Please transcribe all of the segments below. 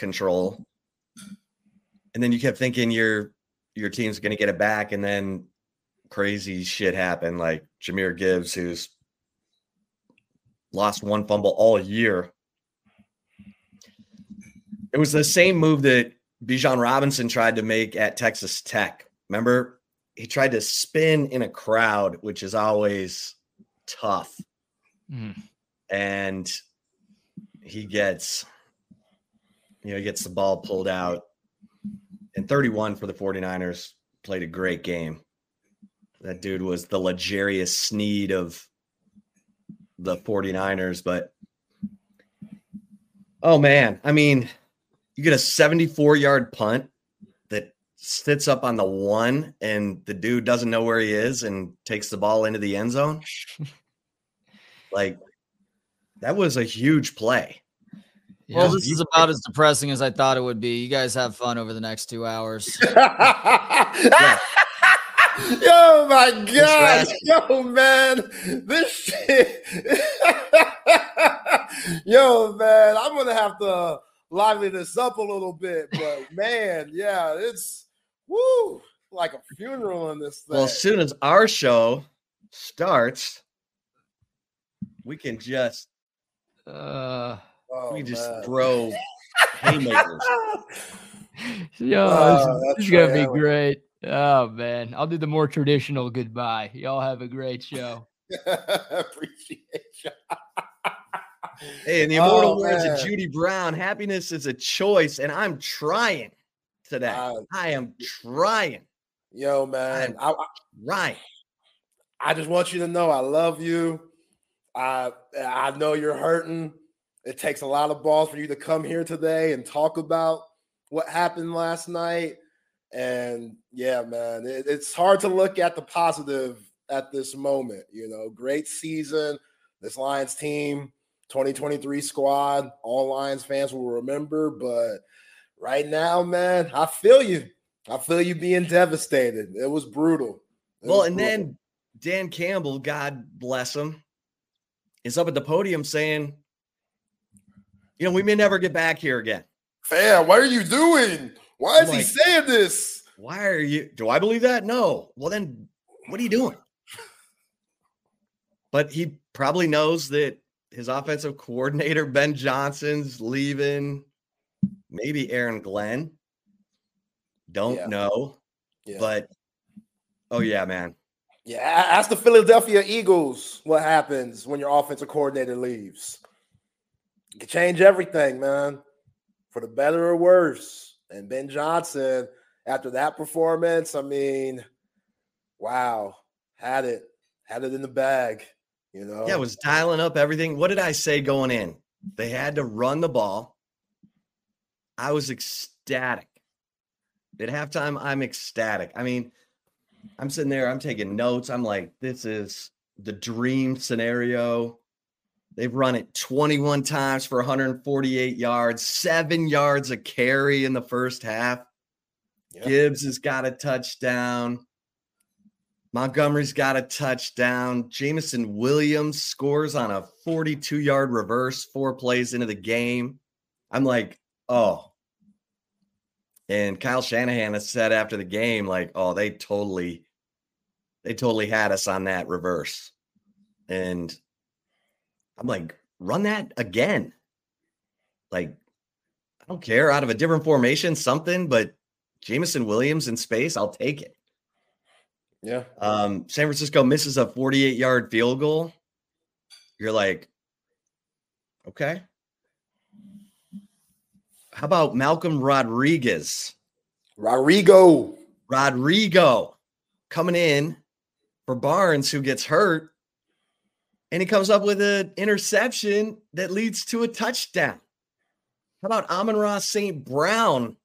control. And then you kept thinking your your team's going to get it back, and then crazy shit happened. Like Jahmyr Gibbs, who's lost one fumble all year. It was the same move that Bijan Robinson tried to make at Texas Tech. Remember, he tried to spin in a crowd, which is always tough. Mm. And he gets, you know, he gets the ball pulled out. And 31 for the 49ers played a great game. That dude was the L'Jarius Sneed of the 49ers. But oh man, I mean, you get a 74 yard punt that sits up on the one, and the dude doesn't know where he is and takes the ball into the end zone. like that was a huge play. Well, this is about as depressing as I thought it would be. You guys have fun over the next two hours. yeah. Yo, my God. Yo, man. This shit. Yo, man. I'm going to have to lively this up a little bit. But, man, yeah, it's woo, like a funeral in this thing. Well, as soon as our show starts, we can just. Uh, oh, we just man. throw haymakers. Yo, oh, this, this is gonna be great. Oh man, I'll do the more traditional goodbye. Y'all have a great show. Appreciate you. hey, in the immortal oh, words man. of Judy Brown, happiness is a choice, and I'm trying today. Uh, I am trying. Yo, man, I, I, right. I just want you to know I love you. I I know you're hurting. It takes a lot of balls for you to come here today and talk about what happened last night. And yeah, man, it, it's hard to look at the positive at this moment. You know, great season. This Lions team, 2023 squad, all Lions fans will remember. But right now, man, I feel you. I feel you being devastated. It was brutal. It well, was and brutal. then Dan Campbell, God bless him, is up at the podium saying, you know, we may never get back here again. Fam, what are you doing? Why is like, he saying this? Why are you? Do I believe that? No. Well, then what are you doing? but he probably knows that his offensive coordinator, Ben Johnson's leaving. Maybe Aaron Glenn. Don't yeah. know. Yeah. But oh, yeah, man. Yeah. Ask the Philadelphia Eagles what happens when your offensive coordinator leaves. Can change everything, man, for the better or worse. And Ben Johnson, after that performance, I mean, wow, had it, had it in the bag. You know, yeah, was dialing up everything. What did I say going in? They had to run the ball. I was ecstatic. At halftime, I'm ecstatic. I mean, I'm sitting there, I'm taking notes. I'm like, this is the dream scenario. They've run it 21 times for 148 yards, seven yards a carry in the first half. Gibbs has got a touchdown. Montgomery's got a touchdown. Jameson Williams scores on a 42 yard reverse, four plays into the game. I'm like, oh. And Kyle Shanahan has said after the game, like, oh, they totally, they totally had us on that reverse. And I'm like, run that again. Like, I don't care out of a different formation, something, but Jameson Williams in space, I'll take it. Yeah. Um, San Francisco misses a 48 yard field goal. You're like, okay. How about Malcolm Rodriguez? Rodrigo. Rodrigo coming in for Barnes, who gets hurt and he comes up with an interception that leads to a touchdown. How about Amon-Ra St. Brown?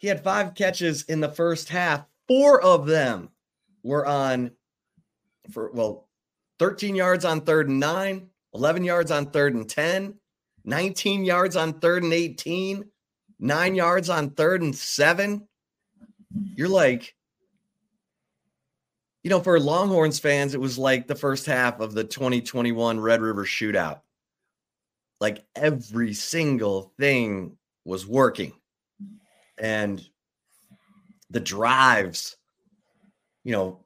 He had five catches in the first half. Four of them were on for well, 13 yards on third and nine, 11 yards on third and 10, 19 yards on third and 18, nine yards on third and seven. You're like, you know, for Longhorns fans, it was like the first half of the 2021 Red River shootout. like every single thing was working. And the drives, you know,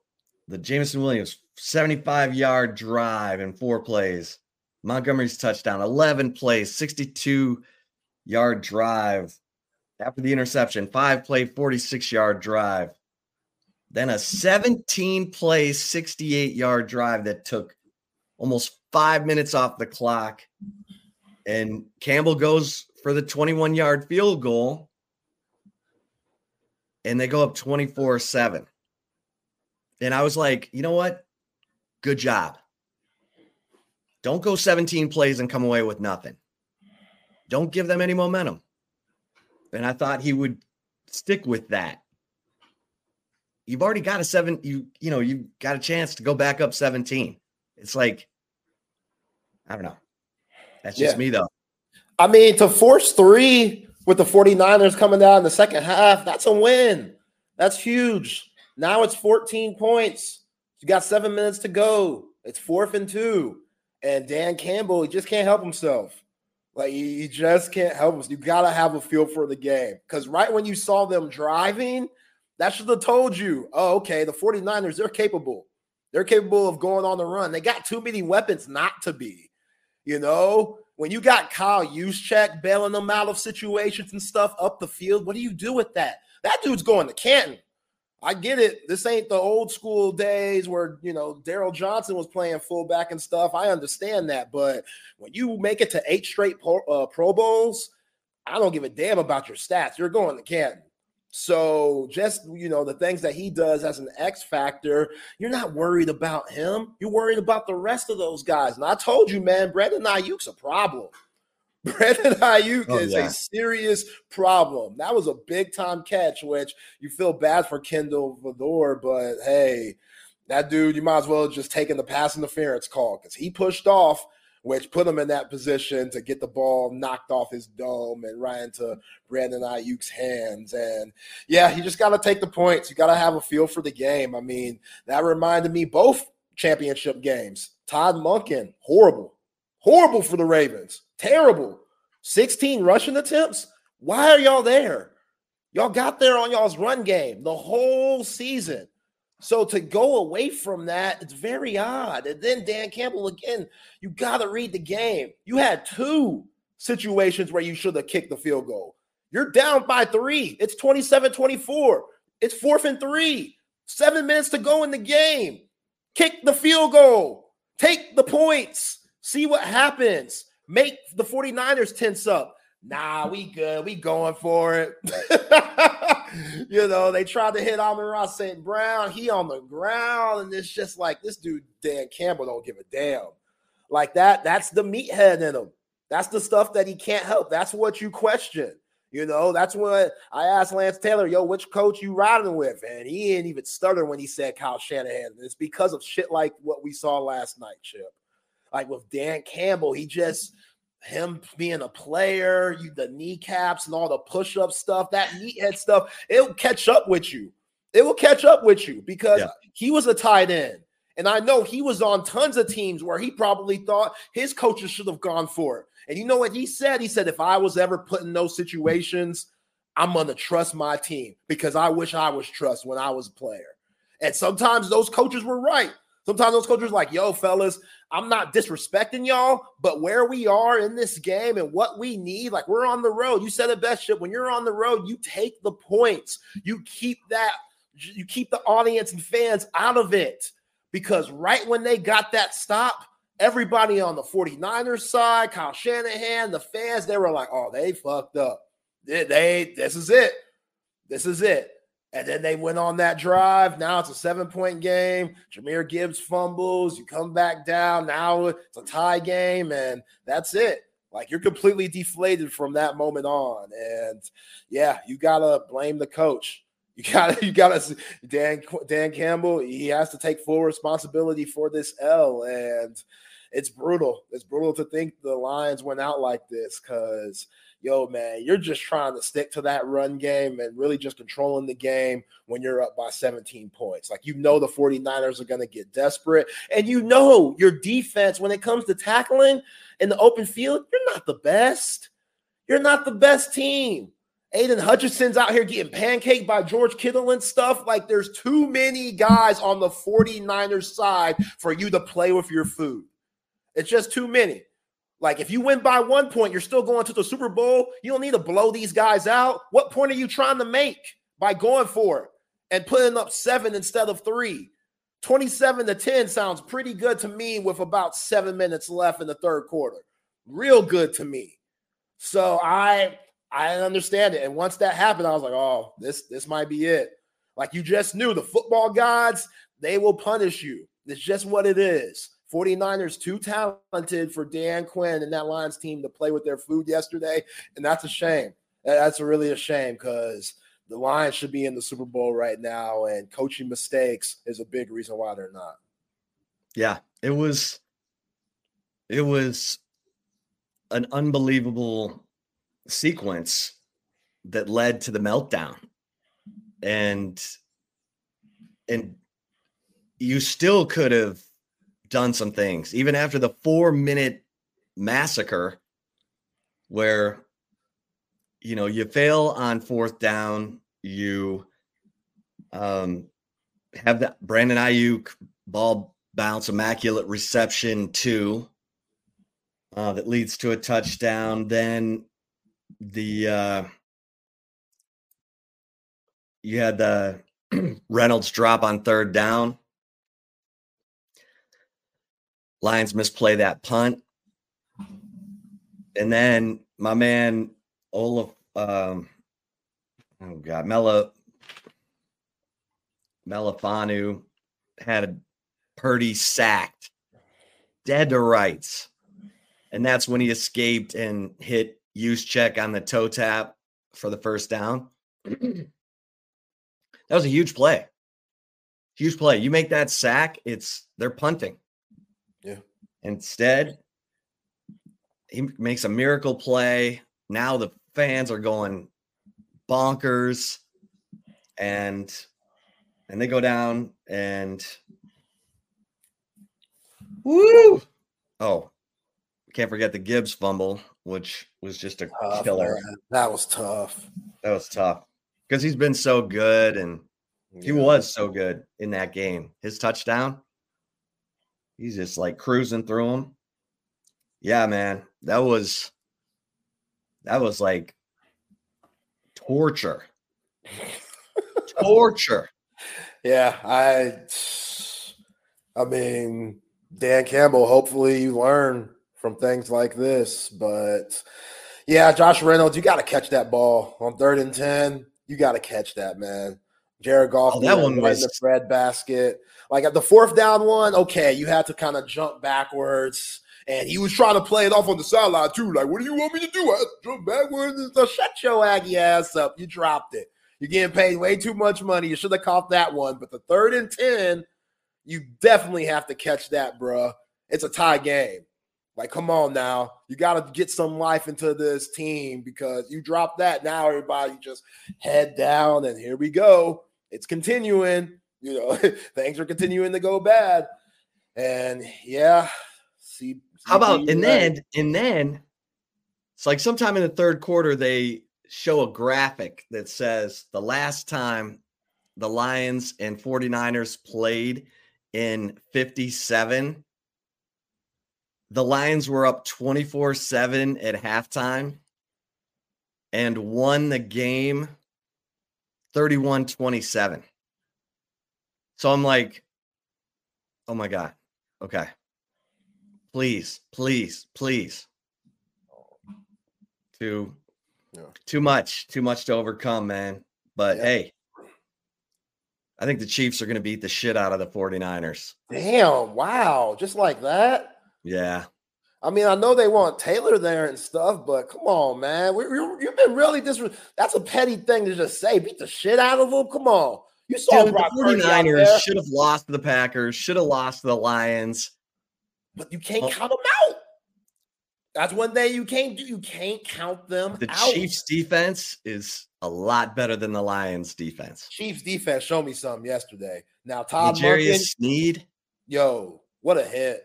the Jameson Williams 75 yard drive in four plays, Montgomery's touchdown, 11 plays, 62 yard drive after the interception, five play, 46 yard drive, then a 17 play, 68 yard drive that took almost five minutes off the clock. And Campbell goes for the 21 yard field goal and they go up 24 7. And I was like, you know what? Good job. Don't go 17 plays and come away with nothing. Don't give them any momentum. And I thought he would stick with that. You've already got a seven, you you know, you got a chance to go back up 17. It's like, I don't know. That's just yeah. me though. I mean, to force three with the 49ers coming down in the second half, that's a win. That's huge. Now it's 14 points. You got seven minutes to go. It's fourth and two. And Dan Campbell, he just can't help himself. Like he just can't help us. You gotta have a feel for the game. Because right when you saw them driving, that should have told you, oh, okay, the 49ers, they're capable. They're capable of going on the run. They got too many weapons not to be. You know, when you got Kyle Juszczyk bailing them out of situations and stuff up the field, what do you do with that? That dude's going to Canton. I get it. This ain't the old school days where you know Daryl Johnston was playing fullback and stuff. I understand that, but when you make it to eight straight pro, uh, pro Bowls, I don't give a damn about your stats. You're going to Canton. So just you know the things that he does as an X factor, you're not worried about him. You're worried about the rest of those guys. And I told you, man, Brandon Aiyuk's a problem. Brandon Aiyuk oh, is yeah. a serious problem. That was a big time catch, which you feel bad for Kindle Vildor, but hey, that dude, you might as well just taken the pass interference call because he pushed off which put him in that position to get the ball knocked off his dome and right into Brandon Aiyuk's hands. And yeah, you just got to take the points. You got to have a feel for the game. I mean, that reminded me both championship games. Todd Monken, horrible, horrible for the Ravens, terrible. 16 rushing attempts. Why are y'all there? Y'all got there on y'all's run game the whole season. So to go away from that, it's very odd. And then Dan Campbell again, you got to read the game. You had two situations where you should have kicked the field goal. You're down by three. It's 27 24. It's fourth and three. Seven minutes to go in the game. Kick the field goal. Take the points. See what happens. Make the 49ers tense up. Nah, we good. We going for it. you know, they tried to hit Amon-Ra St. Brown. He on the ground, and it's just like this dude, Dan Campbell, don't give a damn. Like that, that's the meathead in him. That's the stuff that he can't help. That's what you question. You know, that's what I asked Lance Taylor, yo, which coach you riding with? And he didn't even stutter when he said Kyle Shanahan. And it's because of shit like what we saw last night, Chip. Like with Dan Campbell, he just him being a player, you the kneecaps and all the push-up stuff, that meathead stuff, it'll catch up with you. It will catch up with you because yeah. he was a tight end. And I know he was on tons of teams where he probably thought his coaches should have gone for it. And you know what he said? He said, if I was ever put in those situations, I'm going to trust my team because I wish I was trust when I was a player. And sometimes those coaches were right. Sometimes those coaches like, yo, fellas, I'm not disrespecting y'all, but where we are in this game and what we need, like we're on the road. You said it best, shit. When you're on the road, you take the points. You keep that, you keep the audience and fans out of it. Because right when they got that stop, everybody on the 49ers side, Kyle Shanahan, the fans, they were like, oh, they fucked up. They, they this is it. This is it. And then they went on that drive. Now it's a seven point game. Jahmyr Gibbs fumbles. You come back down. Now it's a tie game. And that's it. Like you're completely deflated from that moment on. And yeah, you got to blame the coach. You got to, you got to, Dan, Dan Campbell, he has to take full responsibility for this L. And it's brutal. It's brutal to think the Lions went out like this because yo, man, you're just trying to stick to that run game and really just controlling the game when you're up by 17 points. Like, you know, the 49ers are going to get desperate. And you know, your defense, when it comes to tackling in the open field, you're not the best. You're not the best team. Aiden Hutchinson's out here getting pancaked by George Kittle and stuff. Like, there's too many guys on the 49ers side for you to play with your food. It's just too many. Like, if you win by one point, you're still going to the Super Bowl. You don't need to blow these guys out. What point are you trying to make by going for it and putting up seven instead of three? 27 to 10 sounds pretty good to me with about seven minutes left in the third quarter. Real good to me. So I I understand it. And once that happened, I was like, oh, this this might be it. Like you just knew the football gods, they will punish you. It's just what it is. 49ers too talented for Dan Quinn and that Lions team to play with their food yesterday. And that's a shame. That's really a shame because the Lions should be in the Super Bowl right now, and coaching mistakes is a big reason why they're not. Yeah, it was it was an unbelievable sequence that led to the meltdown. And and you still could have done some things, even after the four minute massacre, where you know you fail on fourth down, you um, have that Brandon Aiyuk ball bounce, immaculate reception two uh, that leads to a touchdown. Then the uh, you had the Reynolds drop on third down Lions misplay that punt. And then my man Olaf um oh god, Mela Melifonwu had a Purdy sacked dead to rights. And that's when he escaped and hit Juszczyk on the toe tap for the first down. that was a huge play. Huge play. You make that sack, it's they're punting. Instead, he makes a miracle play. Now the fans are going bonkers and and they go down and woo oh can't forget the gibbs fumble which was just a tough, killer man. that was tough that was tough because he's been so good and yeah. he was so good in that game his touchdown He's just like cruising through them. Yeah, man. That was that was like torture. torture. Yeah, I I mean, Dan Campbell, hopefully you learn from things like this, but yeah, Josh Reynolds, you got to catch that ball on third and 10. You got to catch that, man. Jared Goff, oh, that one was the bread basket. Like at the fourth down one, okay, you had to kind of jump backwards. And he was trying to play it off on the sideline too. Like, what do you want me to do? I jump backwards. So shut your Aggie ass up. You dropped it. You're getting paid way too much money. You should have caught that one. But the third and 10, you definitely have to catch that, bruh. It's a tie game. Like, come on now. You got to get some life into this team because you drop that. Now everybody just head down and here we go. It's continuing you know, things are continuing to go bad. And yeah, see. How about and then and then it's like sometime in the third quarter they show a graphic that says the last time the Lions and 49ers played in 57 the Lions were up 24-7 at halftime and won the game 31-27. So I'm like, oh my God. Okay. Please, please, please. Too yeah. too much, too much to overcome, man. But yeah. hey, I think the Chiefs are going to beat the shit out of the 49ers. Damn, wow. Just like that? Yeah. I mean, I know they want Taylor there and stuff, but come on, man. We, we, you've been really dis. That's a petty thing to just say. Beat the shit out of them. Come on. You saw Dude, the 49ers should have lost to the Packers, should have lost to the Lions. But you can't oh. count them out. That's one thing you can't do. You can't count them. The out. Chiefs defense is a lot better than the Lions defense. Chiefs defense showed me some yesterday. Now Todd L'Jarius Sneed. Yo, what a hit.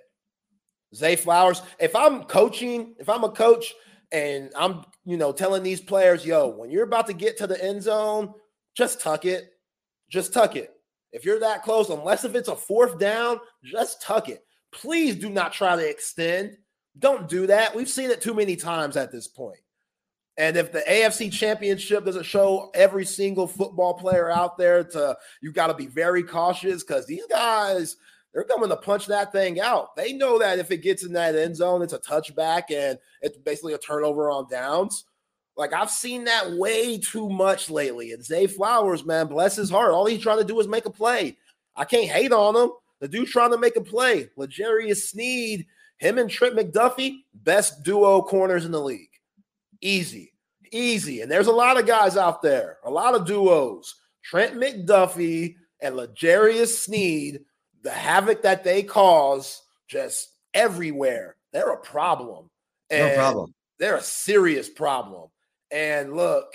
Zay Flowers. If I'm coaching, if I'm a coach and I'm, you know, telling these players, yo, when you're about to get to the end zone, just tuck it. Just tuck it. If you're that close, unless if it's a fourth down, just tuck it. Please do not try to extend. Don't do that. We've seen it too many times at this point. And if the AFC championship doesn't show every single football player out there to, you got to be very cautious because these guys, they're coming to punch that thing out. They know that if it gets in that end zone, it's a touchback and it's basically a turnover on downs. Like I've seen that way too much lately. And Zay Flowers, man, bless his heart. All he's trying to do is make a play. I can't hate on him. The dude's trying to make a play. L'Jarius Sneed, him and Trent McDuffie, best duo corners in the league. Easy, easy. And there's a lot of guys out there, a lot of duos. Trent McDuffie and L'Jarius Sneed, the havoc that they cause just everywhere. They're a problem. And no problem. They're a serious problem. And look,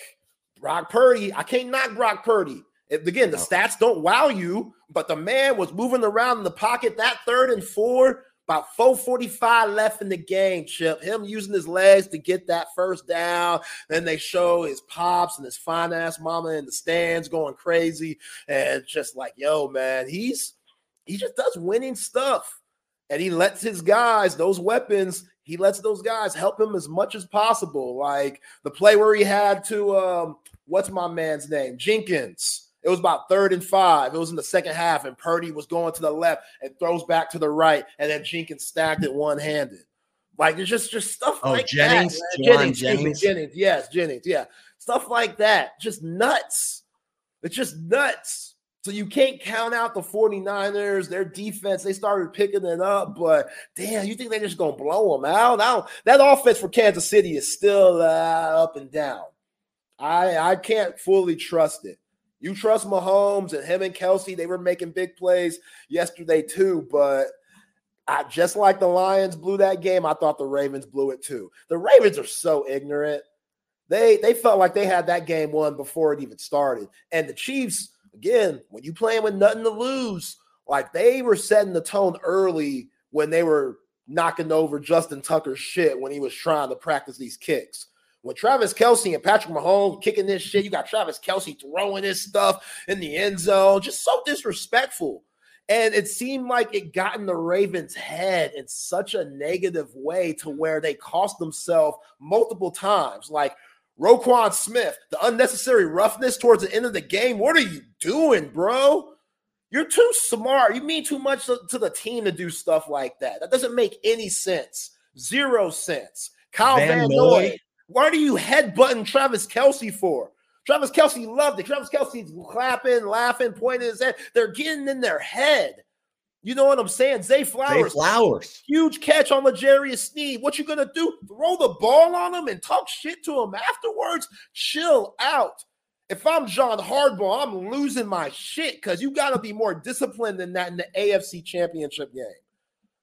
Brock Purdy, I can't knock Brock Purdy. If, again, the no. stats don't wow you, but the man was moving around in the pocket that third and four, about 445 left in the game, Chip. Him using his legs to get that first down. Then they show his pops and his fine ass mama in the stands going crazy. And just like, yo, man, he's he just does winning stuff. And he lets his guys, those weapons, he lets those guys help him as much as possible. Like the play where he had to um, what's my man's name? Jenkins. It was about third and five. It was in the second half, and Purdy was going to the left and throws back to the right, and then Jenkins stacked it one handed. Like it's just just stuff oh, like Jennings, that. Jennings, Jennings, Jennings, yes, Jennings, yeah, stuff like that. Just nuts. It's just nuts. So you can't count out the 49ers, their defense. They started picking it up, but damn, you think they're just going to blow them out? Now, that offense for Kansas City is still uh, up and down. I, I can't fully trust it. You trust Mahomes and him and Kelce. they were making big plays yesterday too, but I just like the Lions blew that game, I thought the Ravens blew it too. The Ravens are so ignorant. They they felt like they had that game won before it even started. And the Chiefs – again, when you playing with nothing to lose, like they were setting the tone early when they were knocking over Justin Tucker's shit when he was trying to practice these kicks. When Travis Kelce and Patrick Mahomes kicking this shit, you got Travis Kelce throwing this stuff in the end zone, just so disrespectful. And it seemed like it got in the Ravens' head in such a negative way to where they cost themselves multiple times. Like Roquan Smith, the unnecessary roughness towards the end of the game. What are you doing, bro? You're too smart. You mean too much to, to the team to do stuff like that. That doesn't make any sense. Zero sense. Kyle Van, Van Noy, why are you headbutting Travis Kelce for? Travis Kelce loved it. Travis Kelce's clapping, laughing, pointing his head. They're getting in their head. You know what I'm saying? Zay Flowers. Zay Flowers. Huge catch on L'Jarius Sneed. What you gonna do? Throw the ball on him and talk shit to him afterwards? Chill out. If I'm John Harbaugh, I'm losing my shit because you gotta be more disciplined than that in the AFC championship game.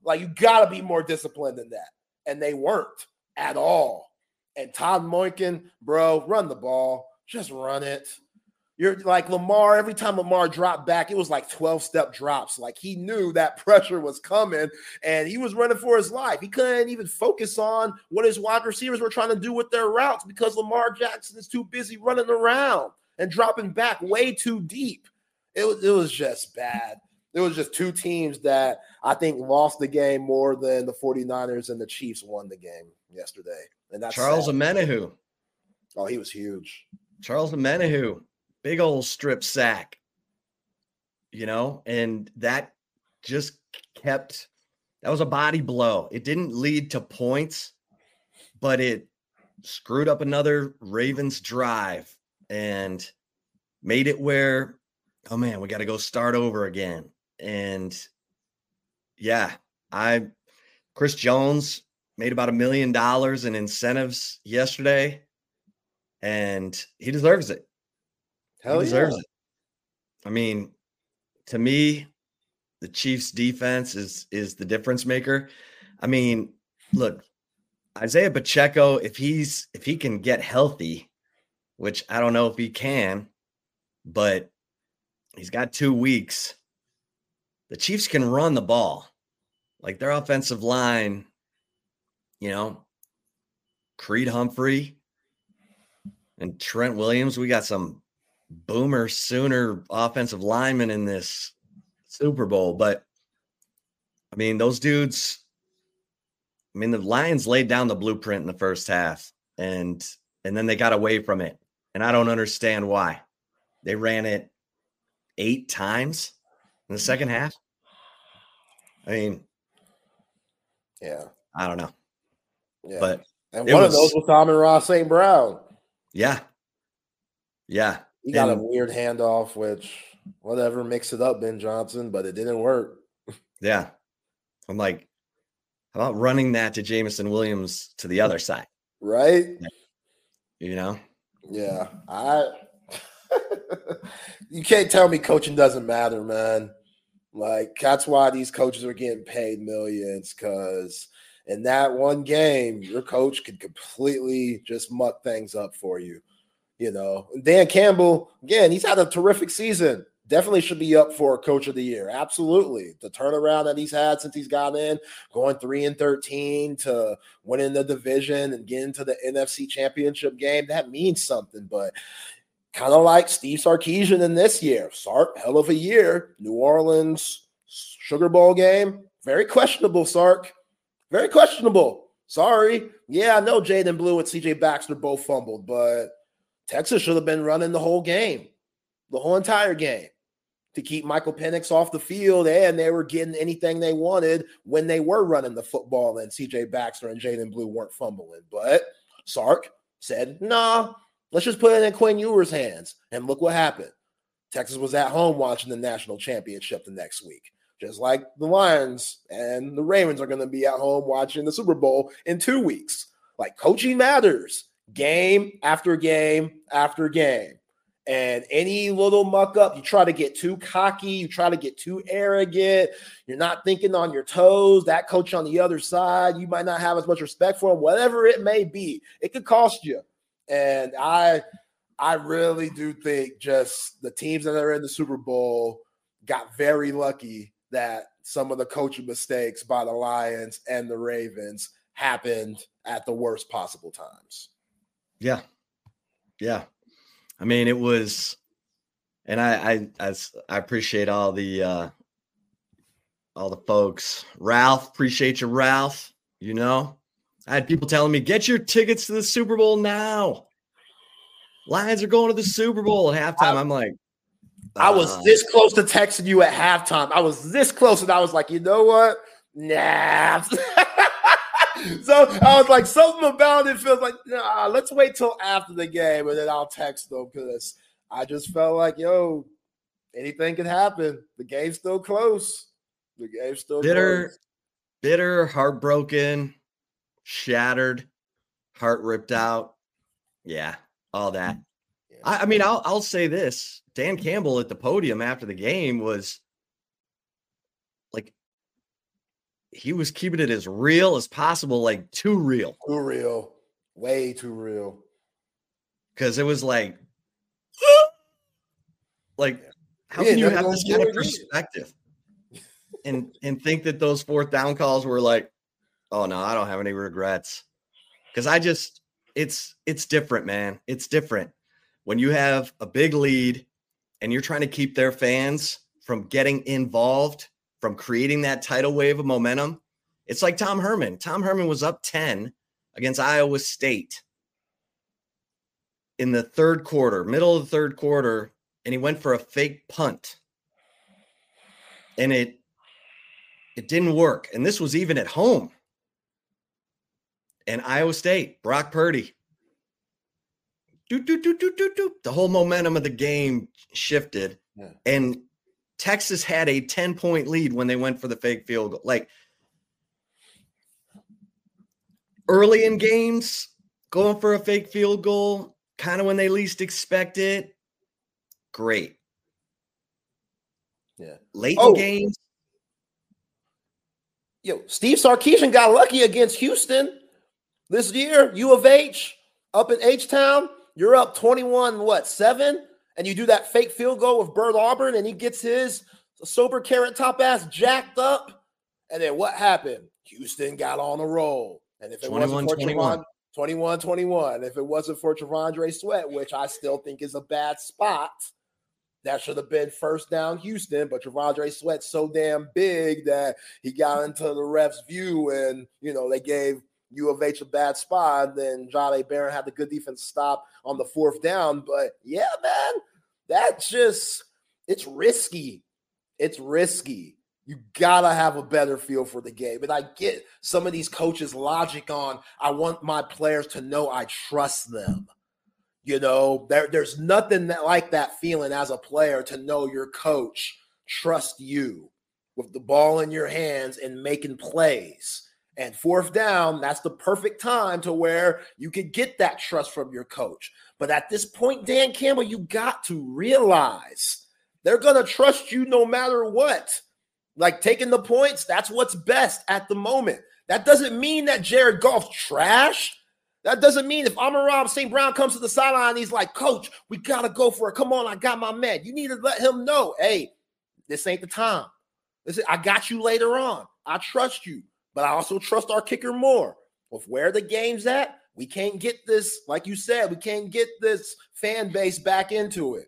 Like you gotta be more disciplined than that. And they weren't at all. And Todd Monken, bro, run the ball. Just run it. You're like Lamar, every time Lamar dropped back, it was like 12 step drops. Like he knew that pressure was coming and he was running for his life. He couldn't even focus on what his wide receivers were trying to do with their routes because Lamar Jackson is too busy running around and dropping back way too deep. It was, it was just bad. It was just two teams that I think lost the game more than the 49ers and the Chiefs won the game yesterday. And that's Charles Omenihu. Oh, he was huge. Charles Omenihu big old strip sack, you know, and that just kept that was a body blow. It didn't lead to points, but it screwed up another Ravens drive and made it where, oh man, we got to go start over again. And yeah, I, Chris Jones made about a million dollars in incentives yesterday, and he deserves it. Hell he deserves yeah. it. I mean, to me, the Chiefs defense is is the difference maker. I mean, look, Isaiah Pacheco, if he's if he can get healthy, which I don't know if he can, but he's got two weeks. The Chiefs can run the ball. Like their offensive line, you know, Creed Humphrey and Trent Williams. We got some boomer sooner offensive lineman in this Super Bowl. But I mean, those dudes, I mean, the Lions laid down the blueprint in the first half and and then they got away from it. And I don't understand why. They ran it eight times in the second half. I mean, yeah, I don't know. Yeah. But and one was, of those was Amon-Ra St. Brown. Yeah. Yeah. He got and, a weird handoff, which whatever, mix it up, Ben Johnson, but it didn't work. Yeah. I'm like, how about running that to Jameson Williams to the other side? Right. You know? Yeah. I you can't tell me coaching doesn't matter, man. Like that's why these coaches are getting paid millions because in that one game, your coach could completely just muck things up for you. You know, Dan Campbell, again, he's had a terrific season. Definitely should be up for coach of the year. Absolutely. The turnaround that he's had since he's got in, going three and 13 to winning the division and getting to the NFC championship game, that means something. But kind of like Steve Sarkisian in this year. Sark, hell of a year. New Orleans Sugar Bowl game, very questionable, Sark. Very questionable. Sorry. Yeah, I know Jaydon Blue and CJ Baxter both fumbled, but Texas should have been running the whole game, the whole entire game to keep Michael Penix off the field, and they were getting anything they wanted when they were running the football, and CJ Baxter and Jaydon Blue weren't fumbling. But Sark said, nah, let's just put it in Quinn Ewers' hands. And look what happened. Texas was at home watching the national championship the next week just like the Lions and the Ravens are going to be at home watching the Super Bowl in two weeks. Like coaching matters game after game after game. And any little muck up, you try to get too cocky, you try to get too arrogant, you're not thinking on your toes. That coach on the other side, you might not have as much respect for him, whatever it may be. It could cost you. And I I really do think just the teams that are in the Super Bowl got very lucky that some of the coaching mistakes by the Lions and the Ravens happened at the worst possible times. Yeah. Yeah. I mean, it was, and I, I, I, I appreciate all the, uh, all the folks. Ralph, appreciate you, Ralph. You know, I had people telling me, get your tickets to the Super Bowl now. Lions are going to the Super Bowl at halftime. I'm like, I was uh, this close to texting you at halftime. I was this close, and I was like, you know what? Nah. so I was like, something about it feels like, nah, let's wait till after the game and then I'll text them because I just felt like, yo, anything could happen. The game's still close. The game's still bitter, close. bitter, heartbroken, shattered, heart ripped out. Yeah, all that. Yeah. I, I mean, I'll I'll say this Dan Campbell at the podium after the game was like he was keeping it as real as possible, like too real. Too real. Way too real. Cause it was like like how can you have this kind of perspective and and think that those fourth down calls were like, oh no, I don't have any regrets. Cause I just it's it's different, man. It's different. When you have a big lead and you're trying to keep their fans from getting involved, from creating that tidal wave of momentum, it's like Tom Herman. Tom Herman was up 10 against Iowa State in the third quarter, middle of the third quarter, and he went for a fake punt. And it it didn't work. And this was even at home. And Iowa State, Brock Purdy, do, do, do, do, do, the whole momentum of the game shifted. Yeah. And Texas had a 10 point lead when they went for the fake field goal. Like early in games, going for a fake field goal, kind of when they least expect it. Great. Yeah. Late oh. in games. Yo, Steve Sarkisian got lucky against Houston this year, U of H up in H Town, you're up 21, what, seven? And you do that fake field goal with Bert Auburn, and he gets his sober carrot top ass jacked up. And then what happened? Houston got on a roll. And if it 21, wasn't for 21. 21 21, if it wasn't for T'Vondre Sweat, which I still think is a bad spot, that should have been first down Houston. But T'Vondre Sweat's so damn big that he got into the ref's view and, you know, they gave U of H a bad spot. Then Jahdae Barron had the good defense stop on the fourth down. But yeah, man, that just, it's risky. It's risky. You gotta have a better feel for the game. And I get some of these coaches' logic on I want my players to know I trust them. You know, there, there's nothing that, like that feeling as a player to know your coach trust you with the ball in your hands and making plays. And fourth down, that's the perfect time to where you could get that trust from your coach. But at this point, Dan Campbell, you got to realize they're going to trust you no matter what. Like taking the points, that's what's best at the moment. That doesn't mean that Jared Goff's trash. That doesn't mean if Amon-Ra St. Brown comes to the sideline, he's like, Coach, we got to go for it. Come on, I got my man. You need to let him know, hey, this ain't the time. Listen, I got you later on. I trust you, but I also trust our kicker more. With where the game's at, we can't get this, like you said, we can't get this fan base back into it.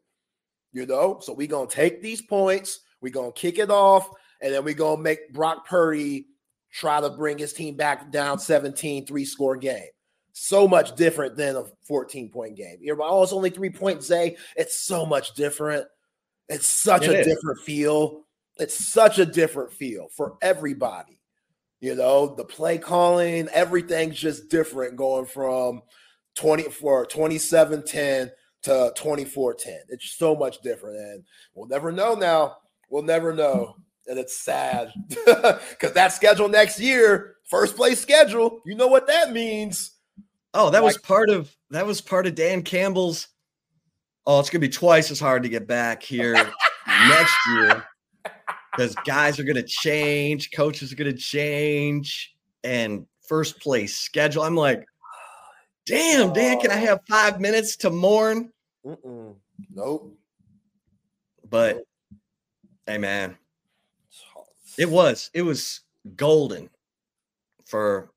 You know, so we're gonna take these points, we're gonna kick it off, and then we're going to make Brock Purdy try to bring his team back down 17, three score game. So much different than a 14 point game. You're oh, it's only three points, Zay. It's so much different. It's such it a is. different feel. It's such a different feel for everybody. You know, the play calling, everything's just different going from 24, 27 10 to 24 10. It's so much different. And we'll never know now. We'll never know and it's sad because that schedule next year, first place schedule, you know what that means. Oh, that like, was part of that was part of Dan Campbell's. Oh, it's gonna be twice as hard to get back here next year because guys are gonna change, coaches are gonna change, and first place schedule. I'm like, damn, Dan, can I have five minutes to mourn? Mm-mm. Nope. But nope. hey, man, it was. It was golden for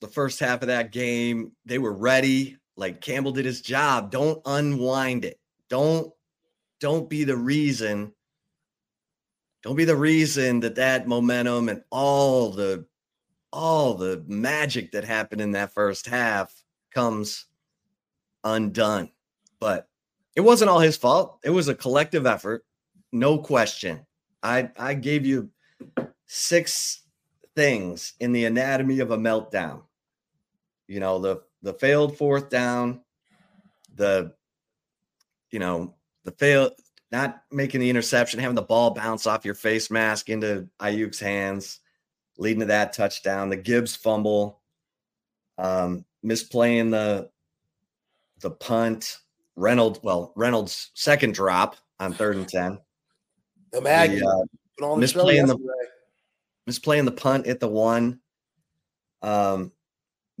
the first half of that game. They were ready. Like Campbell did his job. Don't unwind it. Don't don't be the reason. Don't be the reason that that momentum and all the all the magic that happened in that first half comes undone. But it wasn't all his fault. It was a collective effort, no question. I I gave you six things in the anatomy of a meltdown. You know, the the failed fourth down, the you know, the fail not making the interception, having the ball bounce off your face mask into Aiyuk's hands, leading to that touchdown, the Gibbs fumble, um, misplaying the the punt, Reynolds, well, Reynolds' second drop on third and 10. The uh, misplaying the misplaying the punt at the one. Um,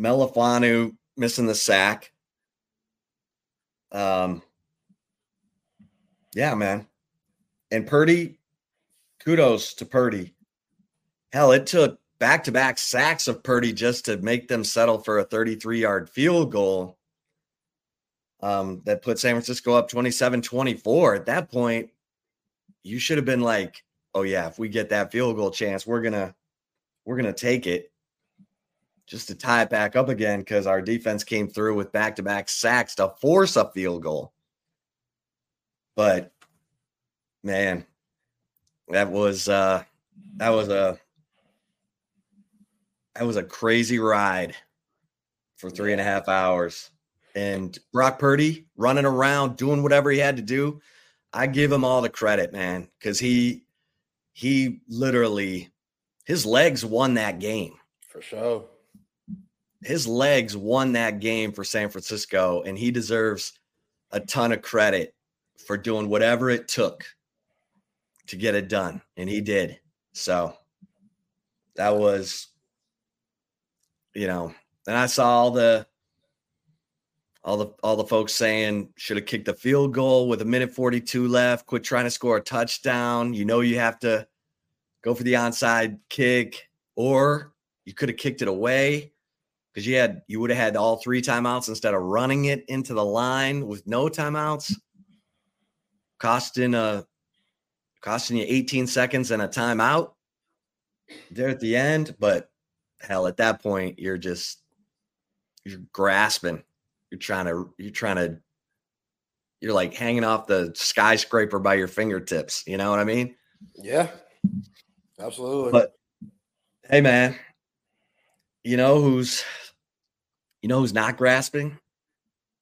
Melifonwu missing the sack. Um, yeah, man. And Purdy, kudos to Purdy. Hell, it took back to back sacks of Purdy just to make them settle for a 33 yard field goal um, that put San Francisco up 27 24. At that point, you should have been like, oh yeah, if we get that field goal chance, we're gonna we're gonna take it just to tie it back up again because our defense came through with back to back sacks to force a field goal. But man, that was uh that was a that was a crazy ride for three and a half hours. And Brock Purdy running around doing whatever he had to do. I give him all the credit, man, because he he literally his legs won that game. For sure. His legs won that game for San Francisco, and he deserves a ton of credit for doing whatever it took to get it done. And he did. So that was, you know, and I saw all the all the all the folks saying should have kicked the field goal with a minute 42 left, quit trying to score a touchdown. You know you have to go for the onside kick, or you could have kicked it away because you had you would have had all three timeouts instead of running it into the line with no timeouts, costing a costing you 18 seconds and a timeout there at the end. But hell, at that point, you're just you're grasping. You're trying to you're trying to you're like hanging off the skyscraper by your fingertips. You know what I mean? Yeah, absolutely. But hey, man, you know who's you know who's not grasping?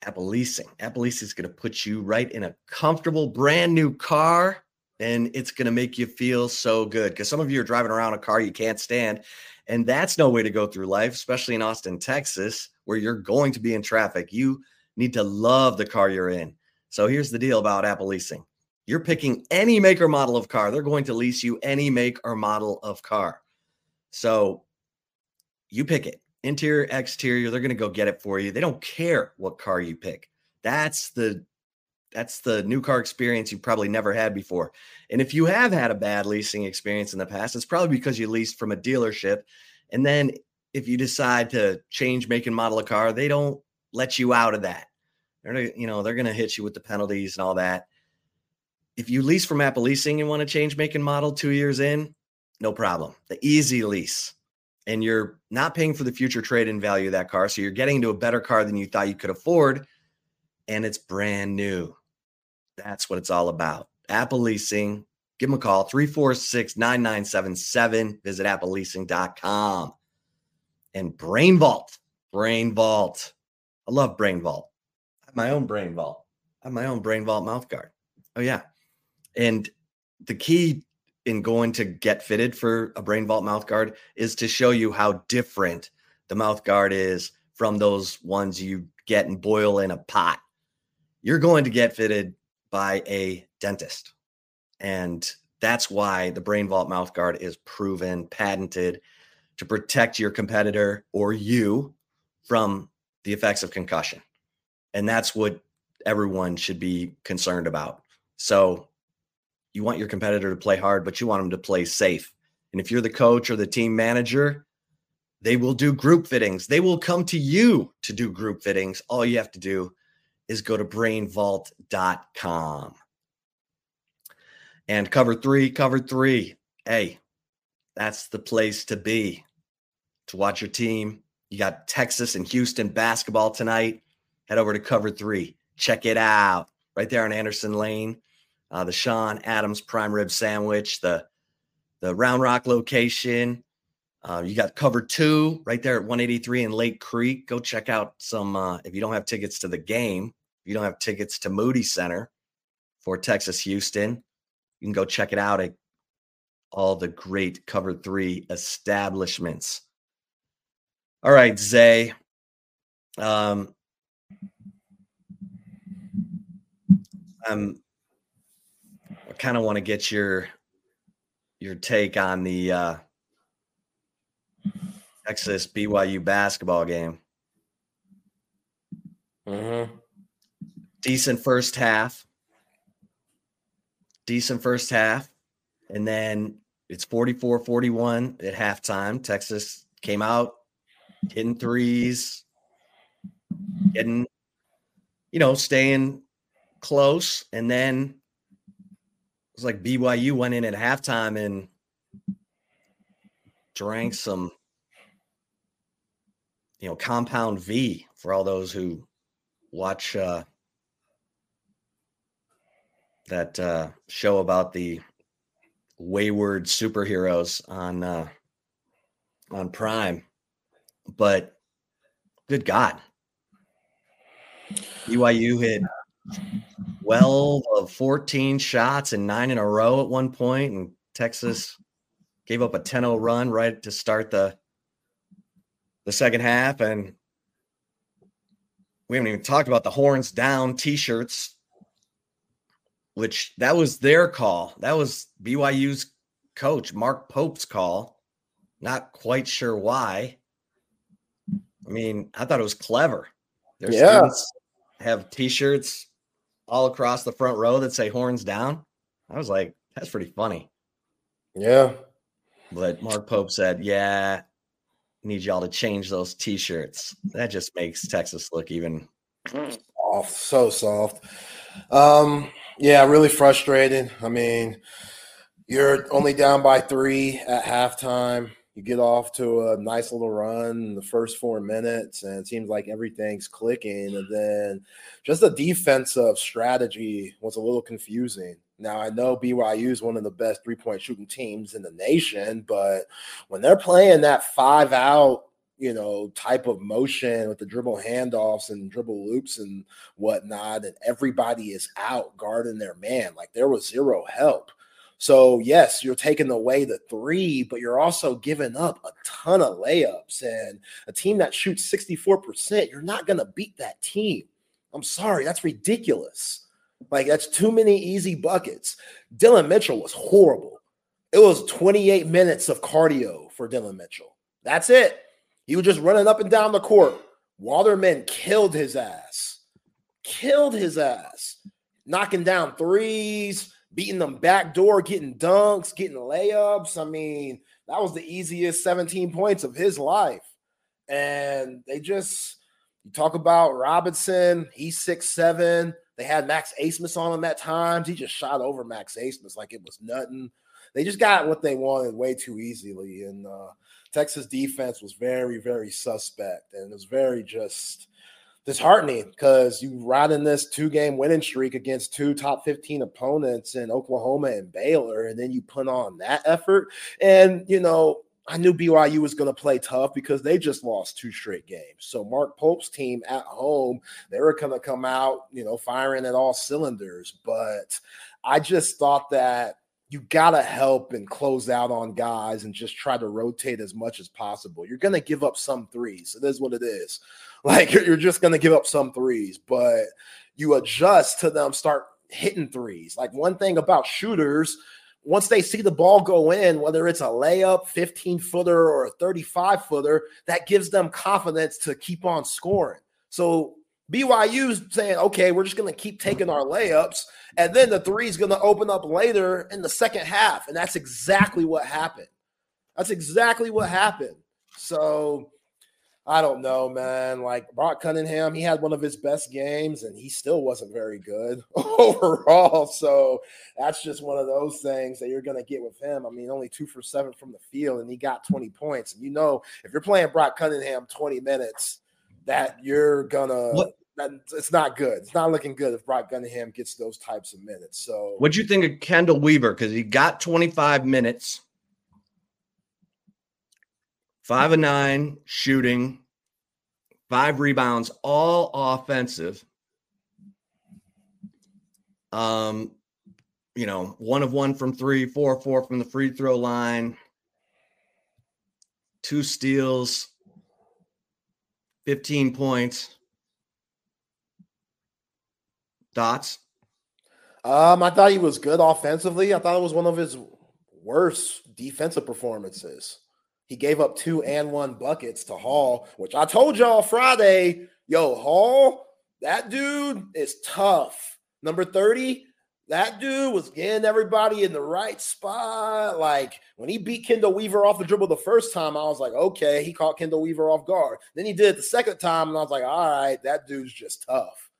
Apple Leasing. Apple Leasing is going to put you right in a comfortable, brand new car, and it's going to make you feel so good. Because some of you are driving around a car you can't stand, and that's no way to go through life, especially in Austin, Texas, where you're going to be in traffic. You need to love the car you're in. So here's the deal about Apple Leasing you're picking any make or model of car, they're going to lease you any make or model of car. So you pick it interior, exterior, they're going to go get it for you. They don't care what car you pick. That's the that's the new car experience you probably never had before. And if you have had a bad leasing experience in the past, it's probably because you leased from a dealership. And then if you decide to change make and model a car, they don't let you out of that. They're you know, they're going to hit you with the penalties and all that. If you lease from Apple Leasing and want to change make and model 2 years in, no problem. The easy lease and you're not paying for the future trade in value of that car. So you're getting into a better car than you thought you could afford, and it's brand new. That's what it's all about. Apple Leasing, give them a call 346 9977. Visit appleleasing.com. And Brain Vault, Brain Vault. I love Brain Vault. I have my own Brain Vault. I have my own Brain Vault mouth guard. Oh, yeah. And the key in going to get fitted for a brain vault mouth guard is to show you how different the mouth guard is from those ones you get and boil in a pot. You're going to get fitted by a dentist. And that's why the brain vault mouth guard is proven, patented to protect your competitor or you from the effects of concussion. And that's what everyone should be concerned about. So you want your competitor to play hard, but you want them to play safe. And if you're the coach or the team manager, they will do group fittings. They will come to you to do group fittings. All you have to do is go to brainvault.com. And cover three, cover three. Hey, that's the place to be to watch your team. You got Texas and Houston basketball tonight. Head over to cover three. Check it out right there on Anderson Lane uh, the Sean Adams prime rib sandwich, the the Round Rock location. Uh, you got cover two right there at 183 in Lake Creek. Go check out some. Uh, if you don't have tickets to the game, if you don't have tickets to Moody Center for Texas Houston, you can go check it out at all the great cover three establishments. All right, Zay. Um, I'm kind of want to get your your take on the uh, Texas BYU basketball game. Mm-hmm. Decent first half. Decent first half. And then it's 44 41 at halftime. Texas came out hitting threes, getting, you know, staying close. And then was like BYU went in at halftime and drank some, you know, compound V for all those who watch uh, that uh, show about the wayward superheroes on uh, on Prime. But good God, BYU had 12 of 14 shots and nine in a row at one point, and Texas gave up a 10-0 run right to start the the second half. And we haven't even talked about the horns down t-shirts, which that was their call. That was BYU's coach, Mark Pope's call. Not quite sure why. I mean, I thought it was clever. Their yeah. students have T-shirts all across the front row that say "horns down." I was like, that's pretty funny. Yeah. But Mark Pope said, "Yeah, need y'all to change those T-shirts." That just makes Texas look even soft, so soft. Um, yeah, really frustrated. I mean, you're only down by three at halftime. You get off to a nice little run the first four minutes, and it seems like everything's clicking. And then just the defensive strategy was a little confusing. Now, I know BYU is one of the best three point shooting teams in the nation, but when they're playing that five out, you know, type of motion with the dribble handoffs and dribble loops and whatnot, and everybody is out guarding their man, like there was zero help. So, yes, you're taking away the three, but you're also giving up a ton of layups. And a team that shoots 64%, you're not going to beat that team. I'm sorry, that's ridiculous. Like that's too many easy buckets. Dillon Mitchell was horrible. It was 28 minutes of cardio for Dillon Mitchell. That's it. He was just running up and down the court. Waterman killed his ass. Killed his ass. Knocking down threes, beating them back door, getting dunks, getting layups. I mean, that was the easiest 17 points of his life. And they just you talk about Robinson, he's six seven. They had Max Abmas on him at times. He just shot over Max Abmas like it was nothing. They just got what they wanted way too easily. And uh, Texas defense was very, very suspect. And it was very just disheartening because you ride in this two game winning streak against two top 15 opponents in Oklahoma and Baylor. And then you put on that effort. And, you know, I knew BYU was going to play tough because they just lost two straight games. So Mark Pope's team at home, they were going to come out, you know, firing at all cylinders. But I just thought that you got to help and close out on guys and just try to rotate as much as possible. You're going to give up some threes. It is what it is. Like you're just going to give up some threes, but you adjust to them start hitting threes. Like one thing about shooters – once they see the ball go in, whether it's a layup, 15 footer, or a 35 footer, that gives them confidence to keep on scoring. So BYU's saying, okay, we're just going to keep taking our layups, and then the three is going to open up later in the second half. And that's exactly what happened. That's exactly what happened. So I don't know, man. Like Brock Cunningham, he had one of his best games and he still wasn't very good overall. So that's just one of those things that you're going to get with him. I mean, only two for seven from the field and he got 20 points. And you know, if you're playing Brock Cunningham 20 minutes, that you're going to. It's not good. It's not looking good if Brock Cunningham gets those types of minutes. So, what'd you think of Chendall Weaver? Because he got 25 minutes five and nine shooting, five rebounds, all offensive. Um, you know, one of one from three, four, four from the free throw line, two steals, 15 points. Dots. Um, I thought he was good offensively. I thought it was one of his worst defensive performances. He gave up two and one buckets to Hall, which I told y'all Friday. Yo, Hall, that dude is tough. Number 30, that dude was getting everybody in the right spot. Like when he beat Chendall Weaver off the dribble the first time, I was like, okay, he caught Chendall Weaver off guard. Then he did it the second time, and I was like, all right, that dude's just tough.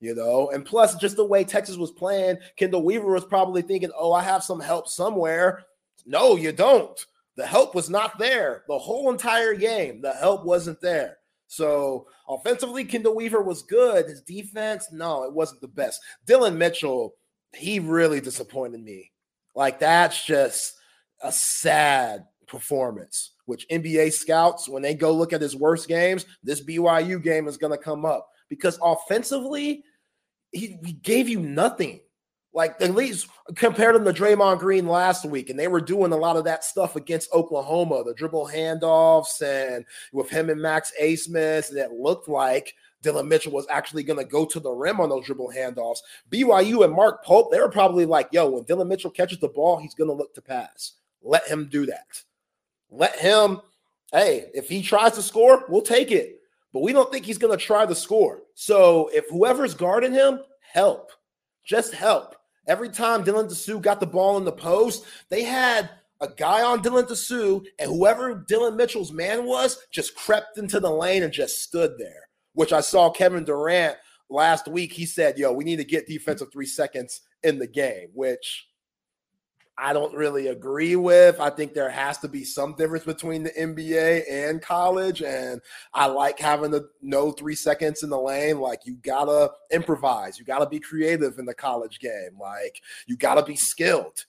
You know, and plus, just the way Texas was playing, Chendall Weaver was probably thinking, oh, I have some help somewhere. No, you don't. The help was not there the whole entire game. The help wasn't there. So offensively, Chendall Weaver was good. His defense, no, it wasn't the best. Dillon Mitchell, he really disappointed me. Like that's just a sad performance. Which NBA scouts, when they go look at his worst games, this BYU game is going to come up because offensively, he, he gave you nothing. Like at least compared them to Draymond Green last week, and they were doing a lot of that stuff against Oklahoma, the dribble handoffs, and with him and Max Abmas, and it looked like Dillon Mitchell was actually going to go to the rim on those dribble handoffs. BYU and Mark Pope, they were probably like, "Yo, when Dillon Mitchell catches the ball, he's going to look to pass. Let him do that. Let him. Hey, if he tries to score, we'll take it." but we don't think he's going to try to score. So if whoever's guarding him, help, just help. Every time Dylan Disu got the ball in the post, they had a guy on Dylan Disu, and whoever Dillon Mitchell's man was just crept into the lane and just stood there. Which I saw Kevin Durant last week. He said, "Yo, we need to get defensive three seconds in the game," which I don't really agree with. I think there has to be some difference between the NBA and college. And I like having the no three seconds in the lane. Like you gotta improvise, you gotta be creative in the college game. Like you gotta be skilled.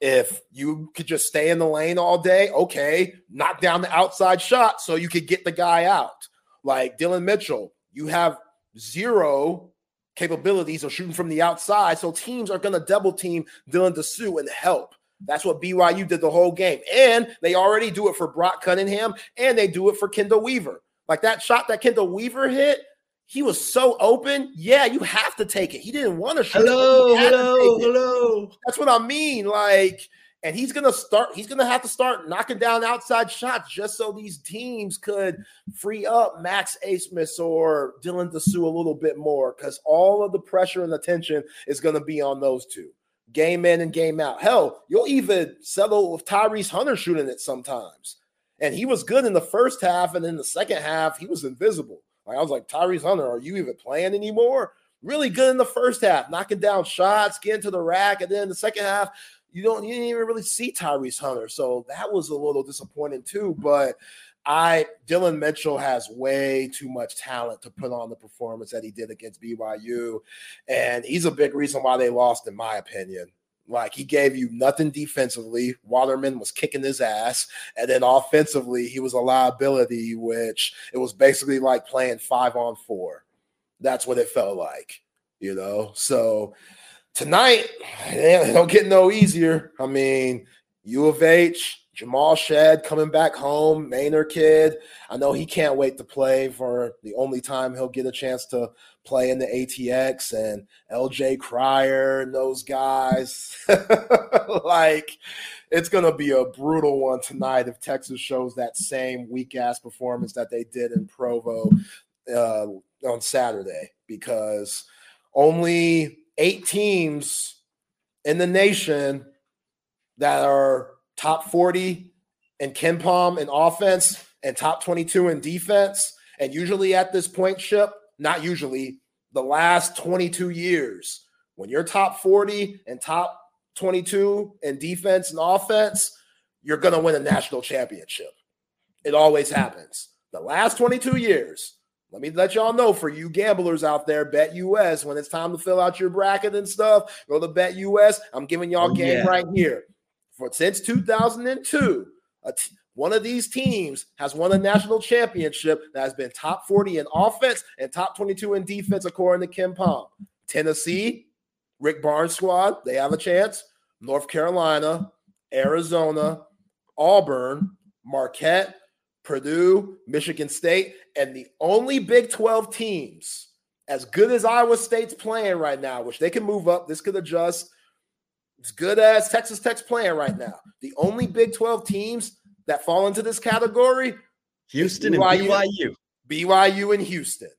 If you could just stay in the lane all day, okay, knock down the outside shot so you could get the guy out. Like Dillon Mitchell, you have zero capabilities of shooting from the outside. So teams are going to double team Dylan Disu and help. That's what BYU did the whole game. And they already do it for Brock Cunningham and they do it for Chendall Weaver. Like that shot that Chendall Weaver hit, he was so open. Yeah, you have to take it. He didn't want to shoot. Hello, hello, hello. That's what I mean. Like, and he's gonna start, he's gonna have to start knocking down outside shots just so these teams could free up Max Abmas or Dylan Disu a little bit more because all of the pressure and attention is gonna be on those two. Game in and game out. Hell, you'll even settle with Tyrese Hunter shooting it sometimes. And he was good in the first half, and in the second half, he was invisible. Like I was like, Tyrese Hunter, are you even playing anymore? Really good in the first half, knocking down shots, getting to the rack, and then the second half, you don't you didn't even really see Tyrese Hunter. So that was a little disappointing too. But I Dillon Mitchell has way too much talent to put on the performance that he did against BYU. And he's a big reason why they lost, in my opinion. Like he gave you nothing defensively. Waterman was kicking his ass. And then offensively, he was a liability, which it was basically like playing five on four. That's what it felt like, you know? So tonight, don't get no easier. I mean, U of H, Jamal Shead coming back home, Manor kid. I know he can't wait to play for the only time he'll get a chance to play in the ATX and LJ Cryer and those guys. like it's gonna be a brutal one tonight if Texas shows that same weak ass performance that they did in Provo uh, on Saturday because only eight teams in the nation that are top 40 in KenPom in offense and top 22 in defense. And usually at this point, Chip, not usually, the last 22 years, when you're top 40 and top 22 in defense and offense, you're going to win a national championship. It always happens. The last 22 years, let me let y'all know for you gamblers out there, Bet US, when it's time to fill out your bracket and stuff, go to Bet US. I'm giving y'all oh, game yeah. right here for since 2002, one of these teams has won a national championship that has been top 40 in offense and top 22 in defense, according to KenPom. Tennessee, Rick Barnes squad, they have a chance. North Carolina, Arizona, Auburn, Marquette, Purdue, Michigan State, and the only Big 12 teams, as good as Iowa State's playing right now, which they can move up, this could adjust as good as Texas Tech's playing right now. The only Big 12 teams that fall into this category Houston BYU, and BYU. BYU and Houston.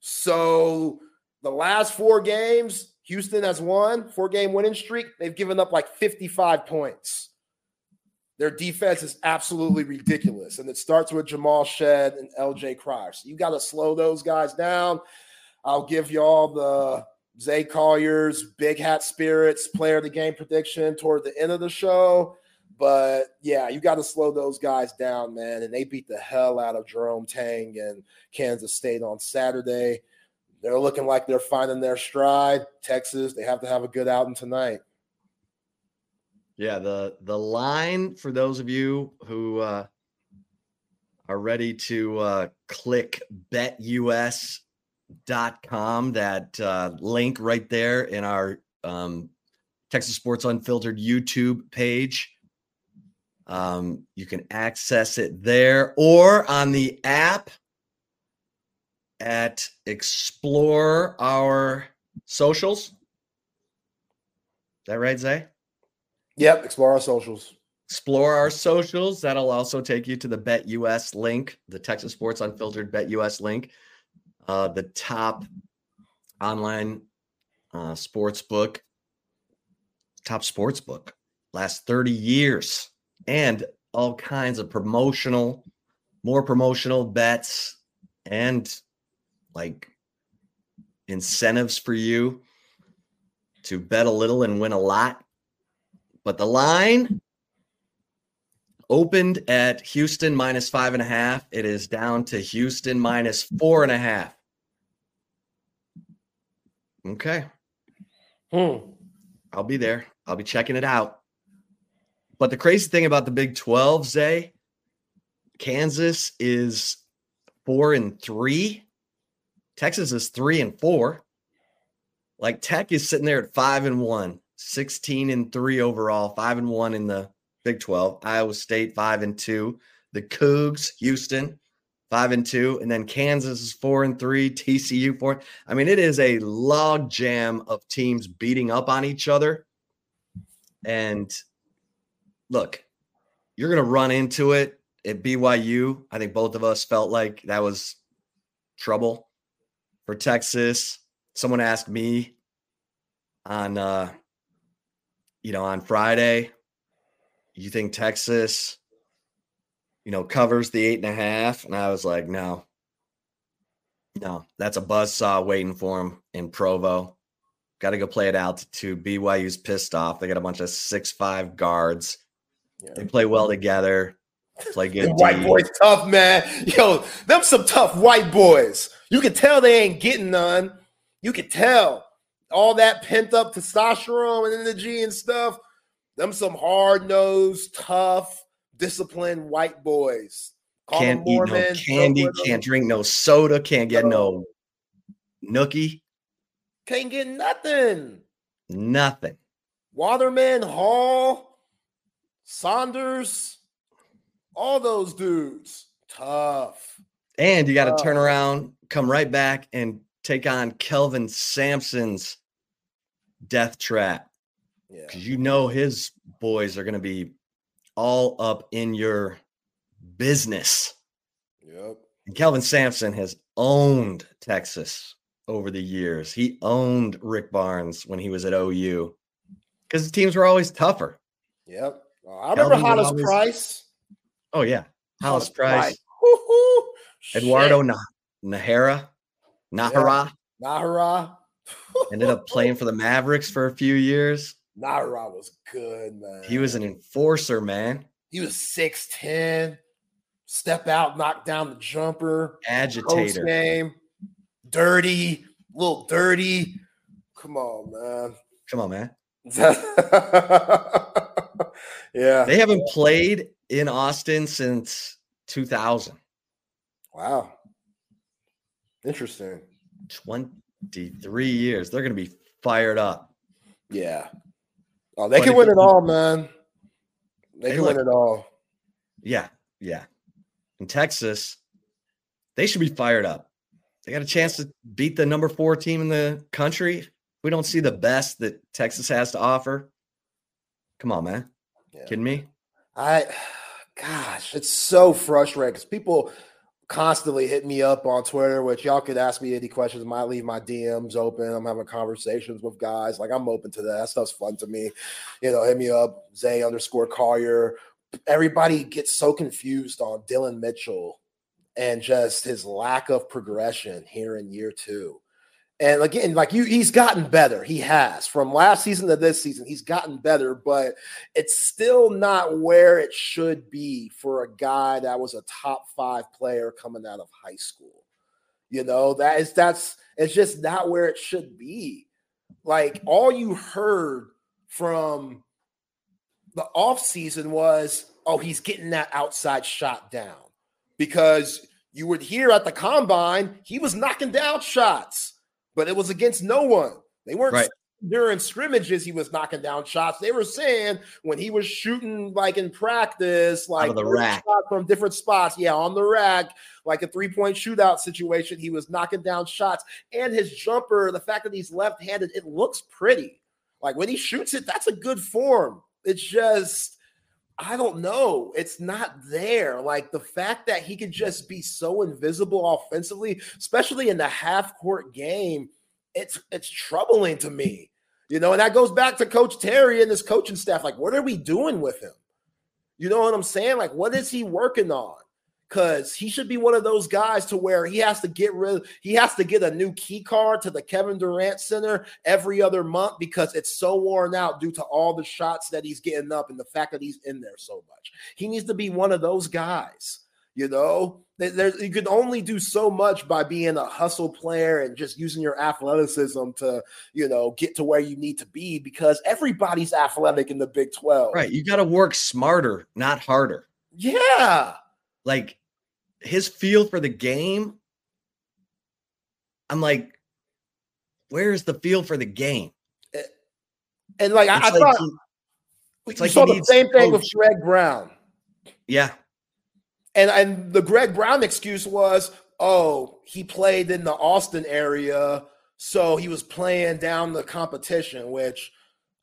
So the last four games, Houston has won, four game winning streak. They've given up like 55 points. Their defense is absolutely ridiculous. And it starts with Jamal Shead and LJ Cryer. So you got to slow those guys down. I'll give y'all the Zay Collier's Big Hat Spirits player of the game prediction toward the end of the show. But yeah, you got to slow those guys down, man. And they beat the hell out of Jerome Tang and Kansas State on Saturday. They're looking like they're finding their stride. Texas, they have to have a good outing tonight. Yeah, the the line for those of you who uh, are ready to uh, click Bet US dot com that uh, link right there in our um, texas sports unfiltered youtube page um, you can access it there or on the app at explore our socials. Is that right zay yep explore our socials explore our socials. That'll also take you to the Bet US link, the Texas Sports Unfiltered Bet US link, uh, the top online uh, sports book, top sports book, last 30 years, and all kinds of promotional, more promotional bets, and like incentives for you to bet a little and win a lot. But the line opened at Houston minus five and a half. It is down to Houston minus four and a half. Okay. Hmm. I'll be there. I'll be checking it out. But the crazy thing about the Big 12, Zay, Kansas is four and three. Texas is three and four. Like Tech is sitting there at five and one, 16 and three overall, five and one in the Big 12. Iowa State, five and two. The Cougs, Houston, five and two. And then Kansas is four and three. TCU, four. I mean, it is a log jam of teams beating up on each other. And look, you're going to run into it at BYU. I think both of us felt like that was trouble for Texas. Someone asked me on, uh, you know, on Friday, you think Texas, you know, covers the eight and a half? And I was like, no, no, that's a buzz saw waiting for him in Provo. Got to go play at altitude. BYU's pissed off. They got a bunch of six five guards. Yeah. They play well together. Play good. white boys tough, man. Yo, them some tough white boys. You can tell they ain't getting none. You can tell all that pent up testosterone and energy and stuff. Them some hard nosed, tough, disciplined white boys. Call can't eat no candy, can't drink no soda, can't get no nookie. Can't get nothing. Nothing. Waterman, Hall, Saunders, all those dudes. Tough. And you got to turn around, come right back, and take on Kelvin Sampson's death trap. Because you know his boys are going to be all up in your business. Yep. And Kelvin Sampson has owned Texas over the years. He owned Rick Barnes when he was at OU because the teams were always tougher. Yep. I remember Hollis always... Price. Oh, yeah. Hollis, Hollis Price. Eduardo Nah- Najera. Najera. Yeah. Najera. Ended up playing for the Mavericks for a few years. Najera was good, man. He was an enforcer, man. He was 6'10, step out, knock down the jumper, agitator game, dirty, little dirty. Come on, man. Come on, man. yeah. They haven't played in Austin since 2000. Wow. Interesting. 23 years. They're going to be fired up. Yeah. Oh, they but can win it all, man. They, they can win it all. Yeah, yeah. In Texas, they should be fired up. They got a chance to beat the number four team in the country. We don't see the best that Texas has to offer. Come on, man. Yeah. Kidding me? I, gosh, it's so frustrating because people constantly hit me up on Twitter, which y'all could ask me any questions. I might leave my DMs open. I'm having conversations with guys. Like I'm open to that. That stuff's fun to me. You know, hit me up, Zay underscore Collier. Everybody gets so confused on Dillon Mitchell and just his lack of progression here in year two. And again, like you, he's gotten better. He has from last season to this season, he's gotten better, but it's still not where it should be for a guy that was a top five player coming out of high school. You know, that is that's it's just not where it should be. Like all you heard from the offseason was, oh, he's getting that outside shot down because you would hear at the combine, he was knocking down shots but it was against no one. They weren't right. during scrimmages. He was knocking down shots. They were saying when he was shooting like in practice, like the rack from different spots. Yeah, on the rack, like a three point shootout situation. He was knocking down shots, and his jumper. The fact that he's left handed, it looks pretty. Like when he shoots it, that's a good form. It's just I don't know. It's not there. Like the fact that he could just be so invisible offensively, especially in the half court game, it's it's troubling to me. You know, and that goes back to Coach Terry and his coaching staff. Like, what are we doing with him? You know what I'm saying? Like, what is he working on? Because he should be one of those guys to where he has to get rid he has to get a new key card to the Kevin Durant Center every other month because it's so worn out due to all the shots that he's getting up and the fact that he's in there so much. He needs to be one of those guys. You know, there, you can only do so much by being a hustle player and just using your athleticism to, you know, get to where you need to be because everybody's athletic in the Big 12. Right. You got to work smarter, not harder. Yeah. Like his feel for the game, I'm like, where's the feel for the game? And like I, I like thought, we like saw the same thing with Greg Brown. Yeah, and and the Greg Brown excuse was, oh, he played in the Austin area, so he was playing down the competition, which.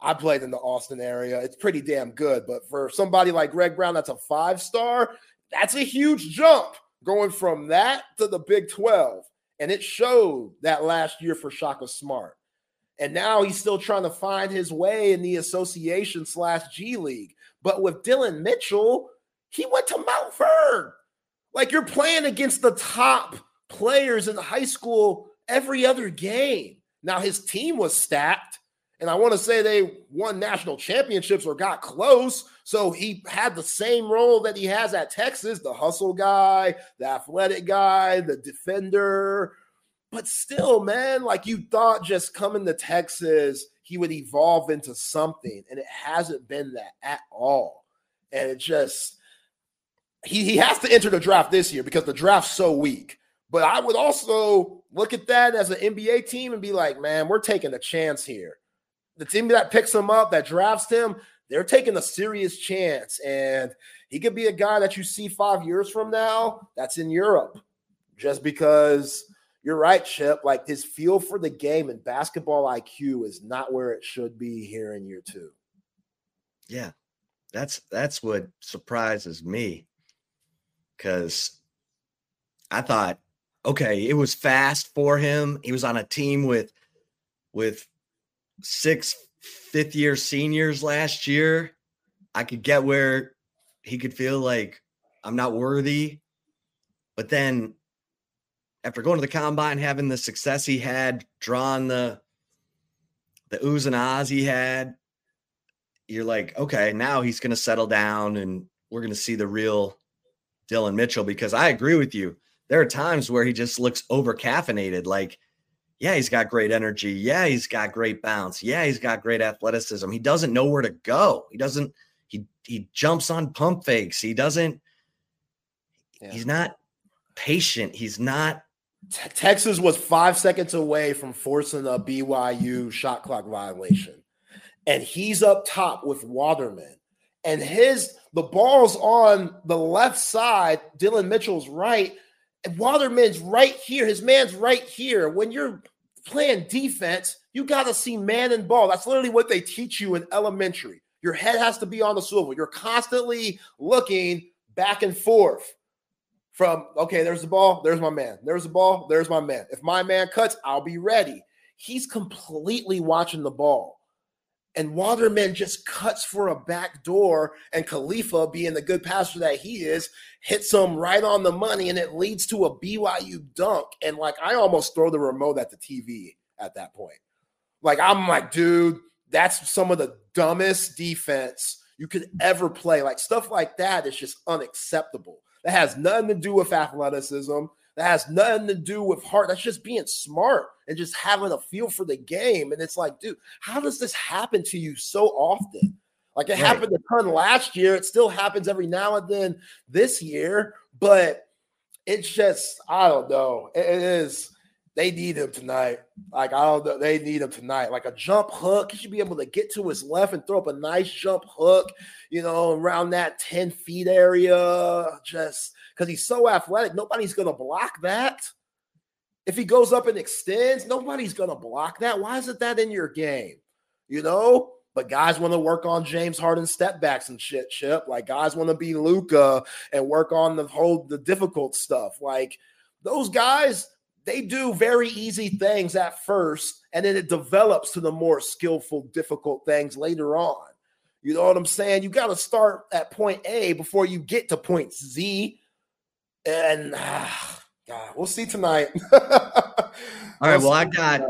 I played in the Austin area. It's pretty damn good. But for somebody like Greg Brown, that's a five star, that's a huge jump going from that to the Big 12. And it showed that last year for Shaka Smart. And now he's still trying to find his way in the association slash G League. But with Dillon Mitchell, he went to Mount Vernon. Like you're playing against the top players in high school every other game. Now his team was stacked, and I want to say they won national championships or got close. So he had the same role that he has at Texas the hustle guy, the athletic guy, the defender. But still, man, like you thought just coming to Texas, he would evolve into something. And it hasn't been that at all. And it just, he, he has to enter the draft this year because the draft's so weak. But I would also look at that as an NBA team and be like, man, we're taking a chance here the team that picks him up, that drafts him, they're taking a serious chance. And he could be a guy that you see five years from now that's in Europe just because you're right, Chip. Like his feel for the game and basketball IQ is not where it should be here in year two. Yeah. That's that's what surprises me. Cause I thought, okay, it was fast for him. He was on a team with with six fifth year seniors last year, I could get where he could feel like I'm not worthy. But then after going to the combine, having the success he had, drawing the the oohs and ahs he had, you're like, okay, now he's gonna settle down and we're gonna see the real Dillon Mitchell because I agree with you. There are times where he just looks over caffeinated, like yeah, he's got great energy. Yeah, he's got great bounce. Yeah, he's got great athleticism. He doesn't know where to go. He doesn't, he he jumps on pump fakes. He doesn't, yeah. he's not patient. He's not Texas was five seconds away from forcing a BYU shot clock violation. And he's up top with Waterman. And his the ball's on the left side, Dillon Mitchell's right. And Waterman's right here. His man's right here. When you're playing defense, you got to see man and ball. That's literally what they teach you in elementary. Your head has to be on the swivel. You're constantly looking back and forth from, okay, there's the ball, there's my man. There's the ball, there's my man. If my man cuts, I'll be ready. He's completely watching the ball. And Waterman just cuts for a back door, and Khalifa, being the good passer that he is, hits him right on the money, and it leads to a BYU dunk. And like, I almost throw the remote at the TV at that point. Like, I'm like, dude, that's some of the dumbest defense you could ever play. Like, stuff like that is just unacceptable. That has nothing to do with athleticism. That has nothing to do with heart. That's just being smart and just having a feel for the game. And it's like, dude, how does this happen to you so often? Like it right. happened a ton last year. It still happens every now and then this year, but it's just, I don't know. it, it is they need him tonight. Like I don't know, they need him tonight. Like a jump hook, he should be able to get to his left and throw up a nice jump hook, you know, around that 10 feet area. Just because he's so athletic, nobody's gonna block that. If he goes up and extends, nobody's gonna block that. Why isn't that in your game? You know, But guys want to work on James Harden step backs and shit, chip. Like guys want to be Luka and work on the whole the difficult stuff. Like those guys, they do very easy things at first, and then it develops to the more skillful, difficult things later on. You know what I'm saying? You got to start at point A before you get to point Z. And ah, God, we'll see tonight. All right. Well, I got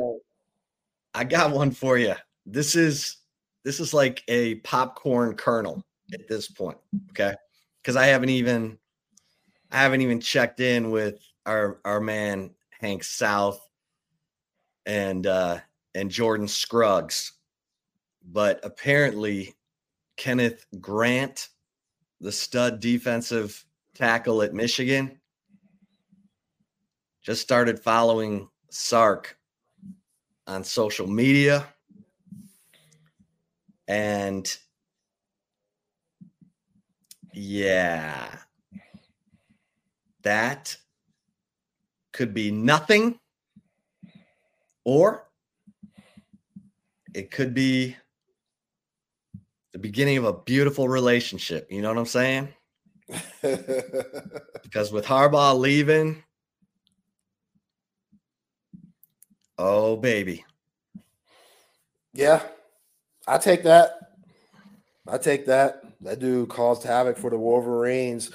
I got one for you. This is this is like a popcorn kernel at this point. Okay. Because I haven't even I haven't even checked in with our our man Hank South and uh and Jordan Scruggs. But apparently Kenneth Grant, the stud defensive tackle at Michigan, just started following Sark on social media. And yeah, that could be nothing, or it could be the beginning of a beautiful relationship. You know what I'm saying? because with Harbaugh leaving, oh baby. Yeah, I take that. I take that. That dude caused havoc for the Wolverines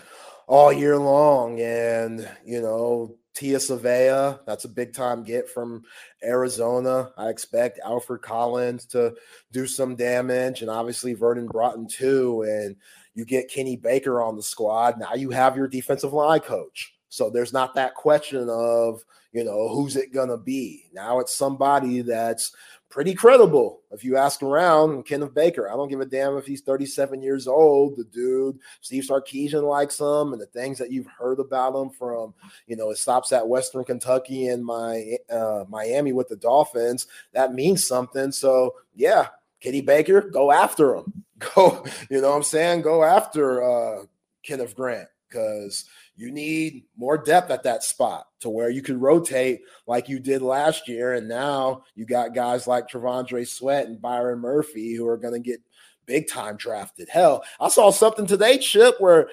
all year long. And, you know, Tia Savea, that's a big time get from Arizona. I expect Alfred Collins to do some damage, and obviously Vernon Broughton too. And you get Kenny Baker on the squad. Now you have your defensive line coach. So there's not that question of, you know, who's it going to be? Now it's somebody that's pretty credible. If you ask around, Kenneth Baker, I don't give a damn if he's 37 years old. The dude, Steve Sarkisian likes him, and the things that you've heard about him from, you know, it stops at Western Kentucky and my uh, Miami with the Dolphins. That means something. So yeah, Kenny Baker, go after him. Go, you know what I'm saying? Go after uh, Kenneth Grant because you need more depth at that spot to where you can rotate like you did last year. And now you got guys like T'Vondre Sweat and Byron Murphy who are going to get big time drafted. Hell, I saw something today, Chip, where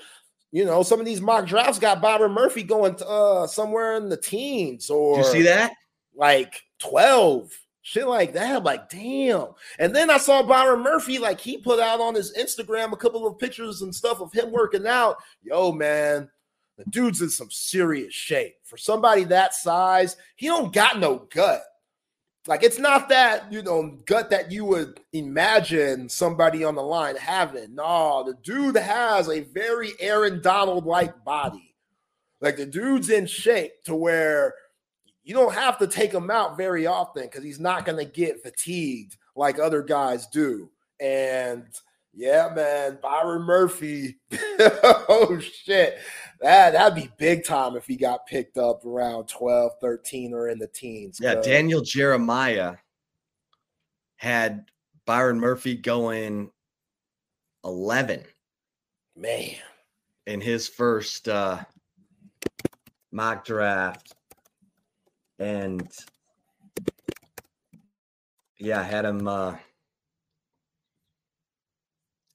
you know some of these mock drafts got Byron Murphy going to, uh, somewhere in the teens or Did you see that like 12 shit like that. I'm like, damn. And then I saw Byron Murphy, like he put out on his Instagram a couple of pictures and stuff of him working out. Yo, man, the dude's in some serious shape. For somebody that size, he don't got no gut. Like it's not that, you know, gut that you would imagine somebody on the line having. No, the dude has a very Aaron Donald like body. Like the dude's in shape to where you don't have to take him out very often because he's not going to get fatigued like other guys do. And yeah, man, Byron Murphy. oh shit. That that'd be big time if he got picked up around 12, 13 or in the teens. Yeah, Daniel Jeremiah had Byron Murphy going 11. Man. In his first uh mock draft and yeah, I had him. Uh,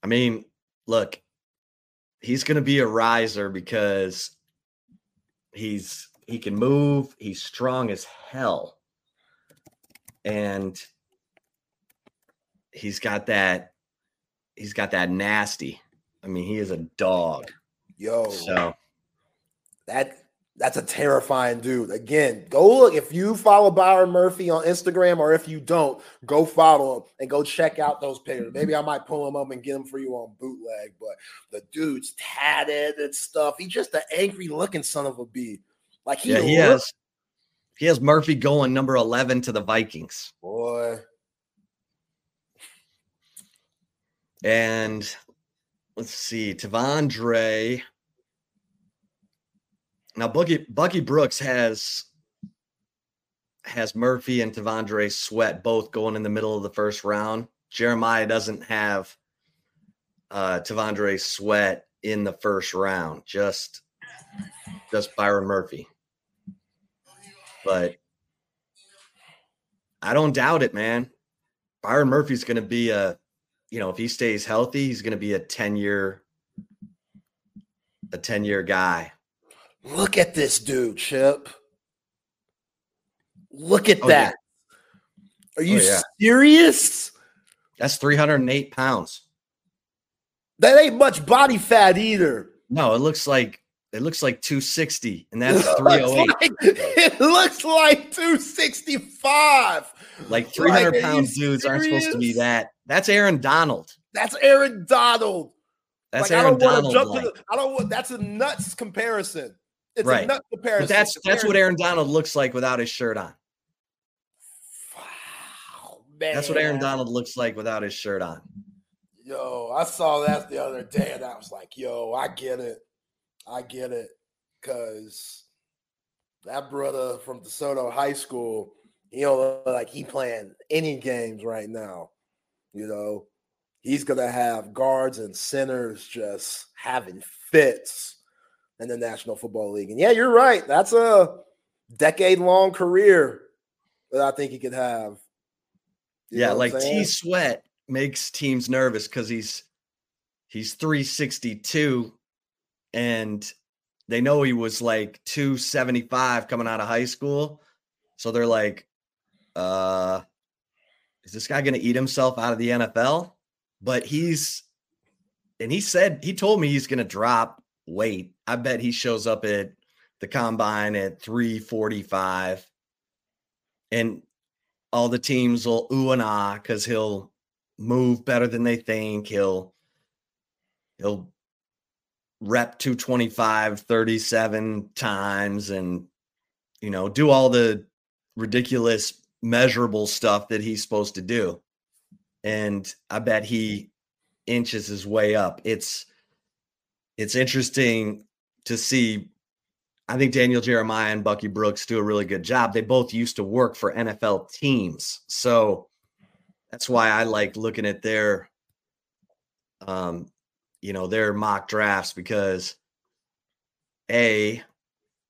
I mean, look, he's going to be a riser because he's he can move. He's strong as hell, and he's got that. He's got that nasty. I mean, he is a dog. Yo, so that that's a terrifying dude. Again, go look. If you follow Byron Murphy on Instagram or if you don't, go follow him and go check out those pictures. Maybe I might pull him up and get them for you on bootleg. But the dude's tatted and stuff. He's just an angry looking son of a bee. Like he, yeah, he has he has Murphy going number 11 to the Vikings. Boy. And let's see, T'Vondre now, Boogie Bucky Brooks has has Murphy and T'Vondre Sweat both going in the middle of the first round. Jeremiah doesn't have uh T'Vondre Sweat in the first round, just just Byron Murphy. But I don't doubt it, man. Byron Murphy's going to be a you know, if he stays healthy, he's going to be a 10 year, a 10 year guy. Look at this dude, Chip. Look at oh, that. Yeah. Are you oh, yeah. serious? That's 308 pounds. That ain't much body fat either. No, it looks like it looks like 260, and that's 308. like, oh it looks like 265. Like 300 like, pound dudes serious? aren't supposed to be that. That's Aaron Donald. That's Aaron Donald. That's like, Aaron I don't Donald. Like. The, I don't want. That's a nuts comparison. It's right. a nut comparison. But that's that's what Aaron Donald looks like without his shirt on. Wow, man. That's what Aaron Donald looks like without his shirt on. Yo, I saw that the other day, and I was like, "Yo, I get it, I get it," because that brother from DeSoto High School, you know, like he playing any games right now. You know, he's gonna have guards and centers just having fits in the National Football League. And yeah, you're right. That's a decade long career that I think he could have. You yeah, like T Sweat makes teams nervous because he's he's 362 and they know he was like 275 coming out of high school. So they're like, uh, is this guy gonna eat himself out of the NFL? But he's and he said he told me he's gonna drop weight. I bet he shows up at the combine at 345 and all the teams will ooh and ah because he'll move better than they think. He'll he'll rep 225 37 times and you know do all the ridiculous measurable stuff that he's supposed to do. And I bet he inches his way up. It's it's interesting to see. I think Daniel Jeremiah and Bucky Brooks do a really good job. They both used to work for NFL teams. So that's why I like looking at their um you know their mock drafts because a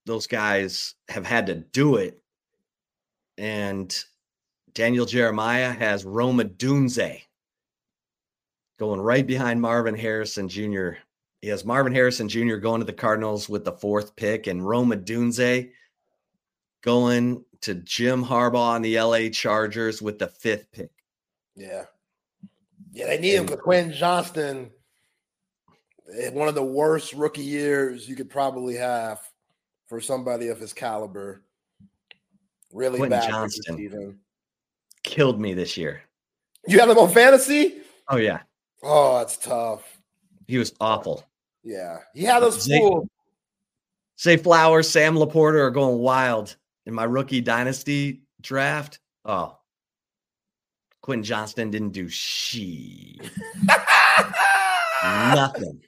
those guys have had to do it and Daniel Jeremiah has Rome Odunze going right behind Marvin Harrison Jr. He has Marvin Harrison Jr. going to the Cardinals with the fourth pick, and Rome Odunze going to Jim Harbaugh and the LA Chargers with the fifth pick. Yeah. Yeah, they need him because Quentin Johnston, one of the worst rookie years you could probably have for somebody of his caliber. Really Quentin bad Johnston killed me this year. You have him on fantasy? Oh yeah. Oh, that's tough. He was awful. Yeah, he had those Zay, Say Flowers, Sam LaPorta are going wild in my rookie dynasty draft. Oh, Quentin Johnston didn't do she nothing.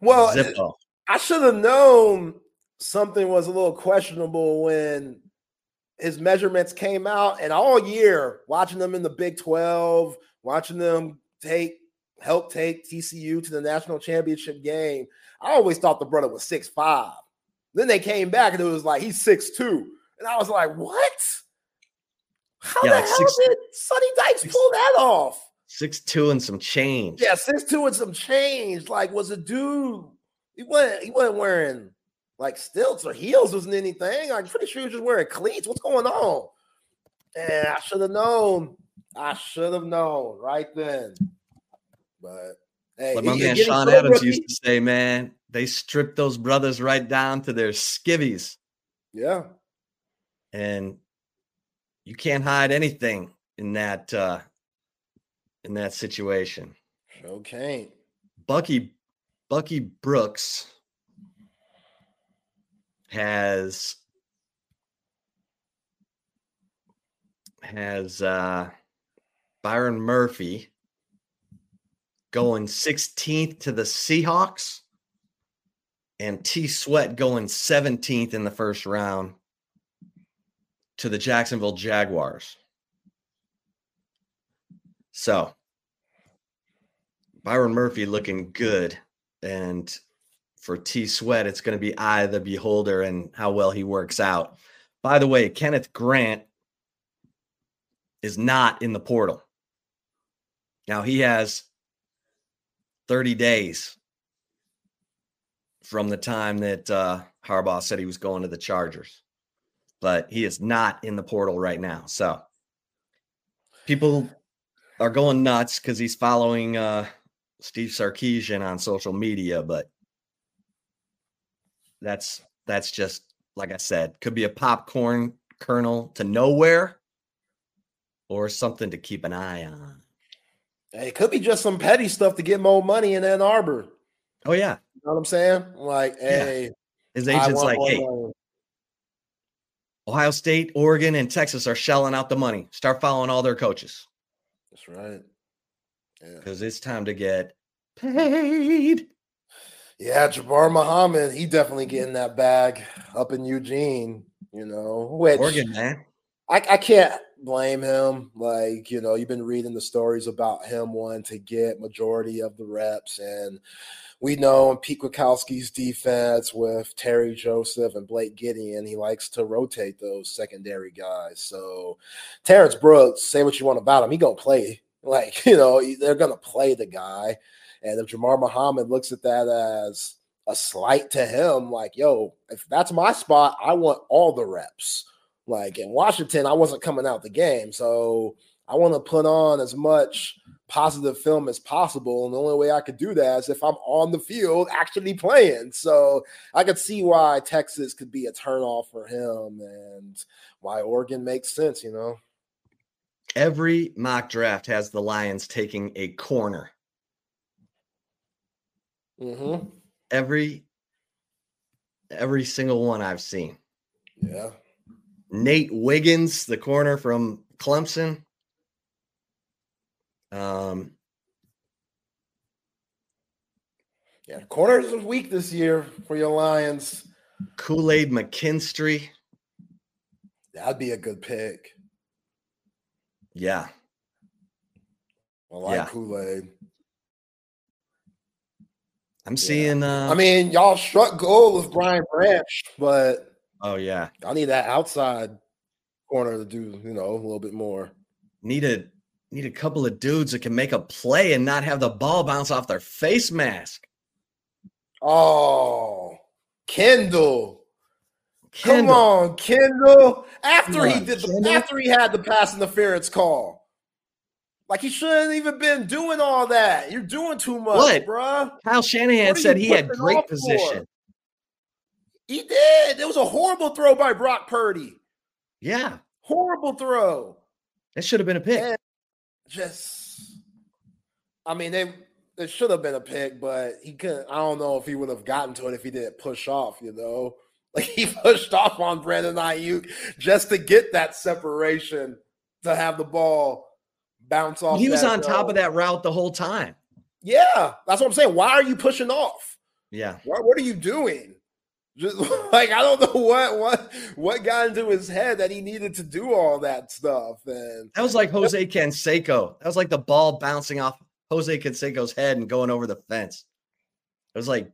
Well, Zippo. I should have known something was a little questionable when his measurements came out, and all year watching them in the Big Twelve, watching them take help take TCU to the national championship game. I always thought the brother was six five. Then they came back and it was like he's six two, and I was like, what? How yeah, the like hell six, did Sonny Dykes six, pull that off? Six two and some change. Yeah, six two and some change. Like, was a dude? He wasn't. He wasn't wearing like stilts or heels. Wasn't anything. I'm pretty sure he was just wearing cleats. What's going on? And I should have known. I should have known right then. But hey, like my man Sean Adams rookie. used to say, man, they stripped those brothers right down to their skivvies. Yeah. And you can't hide anything in that uh in that situation. Okay. Bucky Bucky Brooks has has uh Byron Murphy going 16th to the Seahawks, and T Sweat going 17th in the first round to the Jacksonville Jaguars. So, Byron Murphy looking good. And for T Sweat, it's going to be eye of the beholder and how well he works out. By the way, Kenneth Grant is not in the portal. Now he has 30 days from the time that uh, Harbaugh said he was going to the Chargers, but he is not in the portal right now. So people are going nuts because he's following uh, Steve Sarkisian on social media, but that's that's just like I said, could be a popcorn kernel to nowhere or something to keep an eye on. Hey, it could be just some petty stuff to get more money in Ann Arbor. Oh yeah. You know what I'm saying? Like, yeah. hey, his agent's like, hey, money. Ohio State, Oregon, and Texas are shelling out the money. Start following all their coaches. That's right. Because yeah. it's time to get paid. Yeah, Jabbar Muhammad, he definitely getting that bag up in Eugene, you know. Which Oregon, man. I, I can't blame him. Like, you know, you've been reading the stories about him wanting to get majority of the reps. And we know in Pete Kwiatkowski's defense with Terry Joseph and Blake Gideon, he likes to rotate those secondary guys. So Terrence Brooks, say what you want about him, he gonna play. Like, you know, they're gonna play the guy. And if Jamar Muhammad looks at that as a slight to him, like, yo, if that's my spot, I want all the reps. Like in Washington, I wasn't coming out the game. So I want to put on as much positive film as possible. And the only way I could do that is if I'm on the field actually playing. So I could see why Texas could be a turnoff for him and why Oregon makes sense, you know. Every mock draft has the Lions taking a corner Mm-hmm. Every every single one I've seen. Yeah. Nate Wiggins, the corner from Clemson. Um, yeah, corners are weak this year for your Lions. Kool Aid McKinstry. That'd be a good pick. Yeah. I like yeah. Kool Aid. I'm seeing. Uh, I mean, y'all struck gold with Brian Branch, but oh yeah, I need that outside corner to do you know a little bit more. Need a need a couple of dudes that can make a play and not have the ball bounce off their face mask. Oh, Kendall. Kendall. Come on, Kendall. After he did the Kendall? after he had the pass interference call. Like he shouldn't even been doing all that. You're doing too much, what? bro. Kyle Shanahan said he had great position. For? He did. It was a horrible throw by Brock Purdy. Yeah, horrible throw. That should have been a pick. And just, I mean, they it should have been a pick, but he couldn't. I don't know if he would have gotten to it if he didn't push off. You know, like he pushed off on Brandon Aiyuk just to get that separation to have the ball bounce off. He was on top of that route the whole time. Yeah, that's what I'm saying. Why are you pushing off? Yeah. What, what are you doing? Just like I don't know what what what got into his head that he needed to do all that stuff. And that was like Jose Canseco. That was like the ball bouncing off Jose Canseco's head and going over the fence. It was like,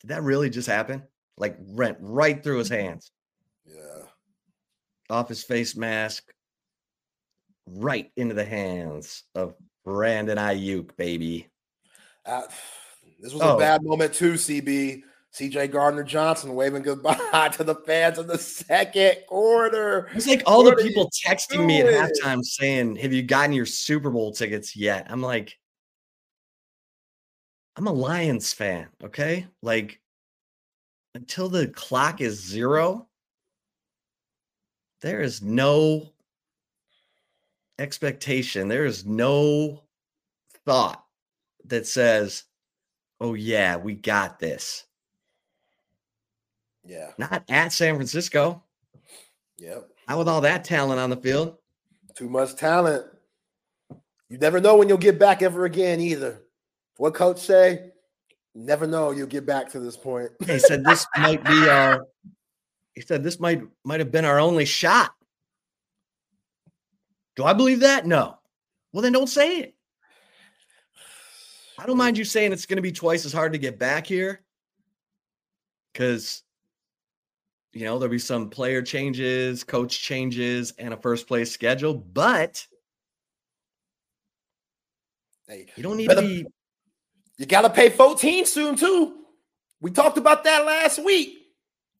did that really just happen? Like went right through his hands. Yeah. Off his face mask, right into the hands of Brandon Aiyuk, baby. Uh, this was oh. a bad moment too, CB. CJ Gardner Johnson waving goodbye to the fans in the second quarter. It's like all what the people texting doing? me at halftime saying, Have you gotten your Super Bowl tickets yet? I'm like, I'm a Lions fan, okay? Like, until the clock is zero, there is no expectation. There is no thought that says, oh, yeah, we got this. Yeah. Not at San Francisco. Yep. Not with all that talent on the field. Too much talent. You never know when you'll get back ever again either. What coach say? Never know you'll get back to this point. he said this might be our he said this might might have been our only shot. Do I believe that? No. Well, then don't say it. I don't mind you saying it's going to be twice as hard to get back here because, you know, there'll be some player changes, coach changes, and a first place schedule. But Hey, you don't need better, to be. You got to pay 14 soon too. We talked about that last week.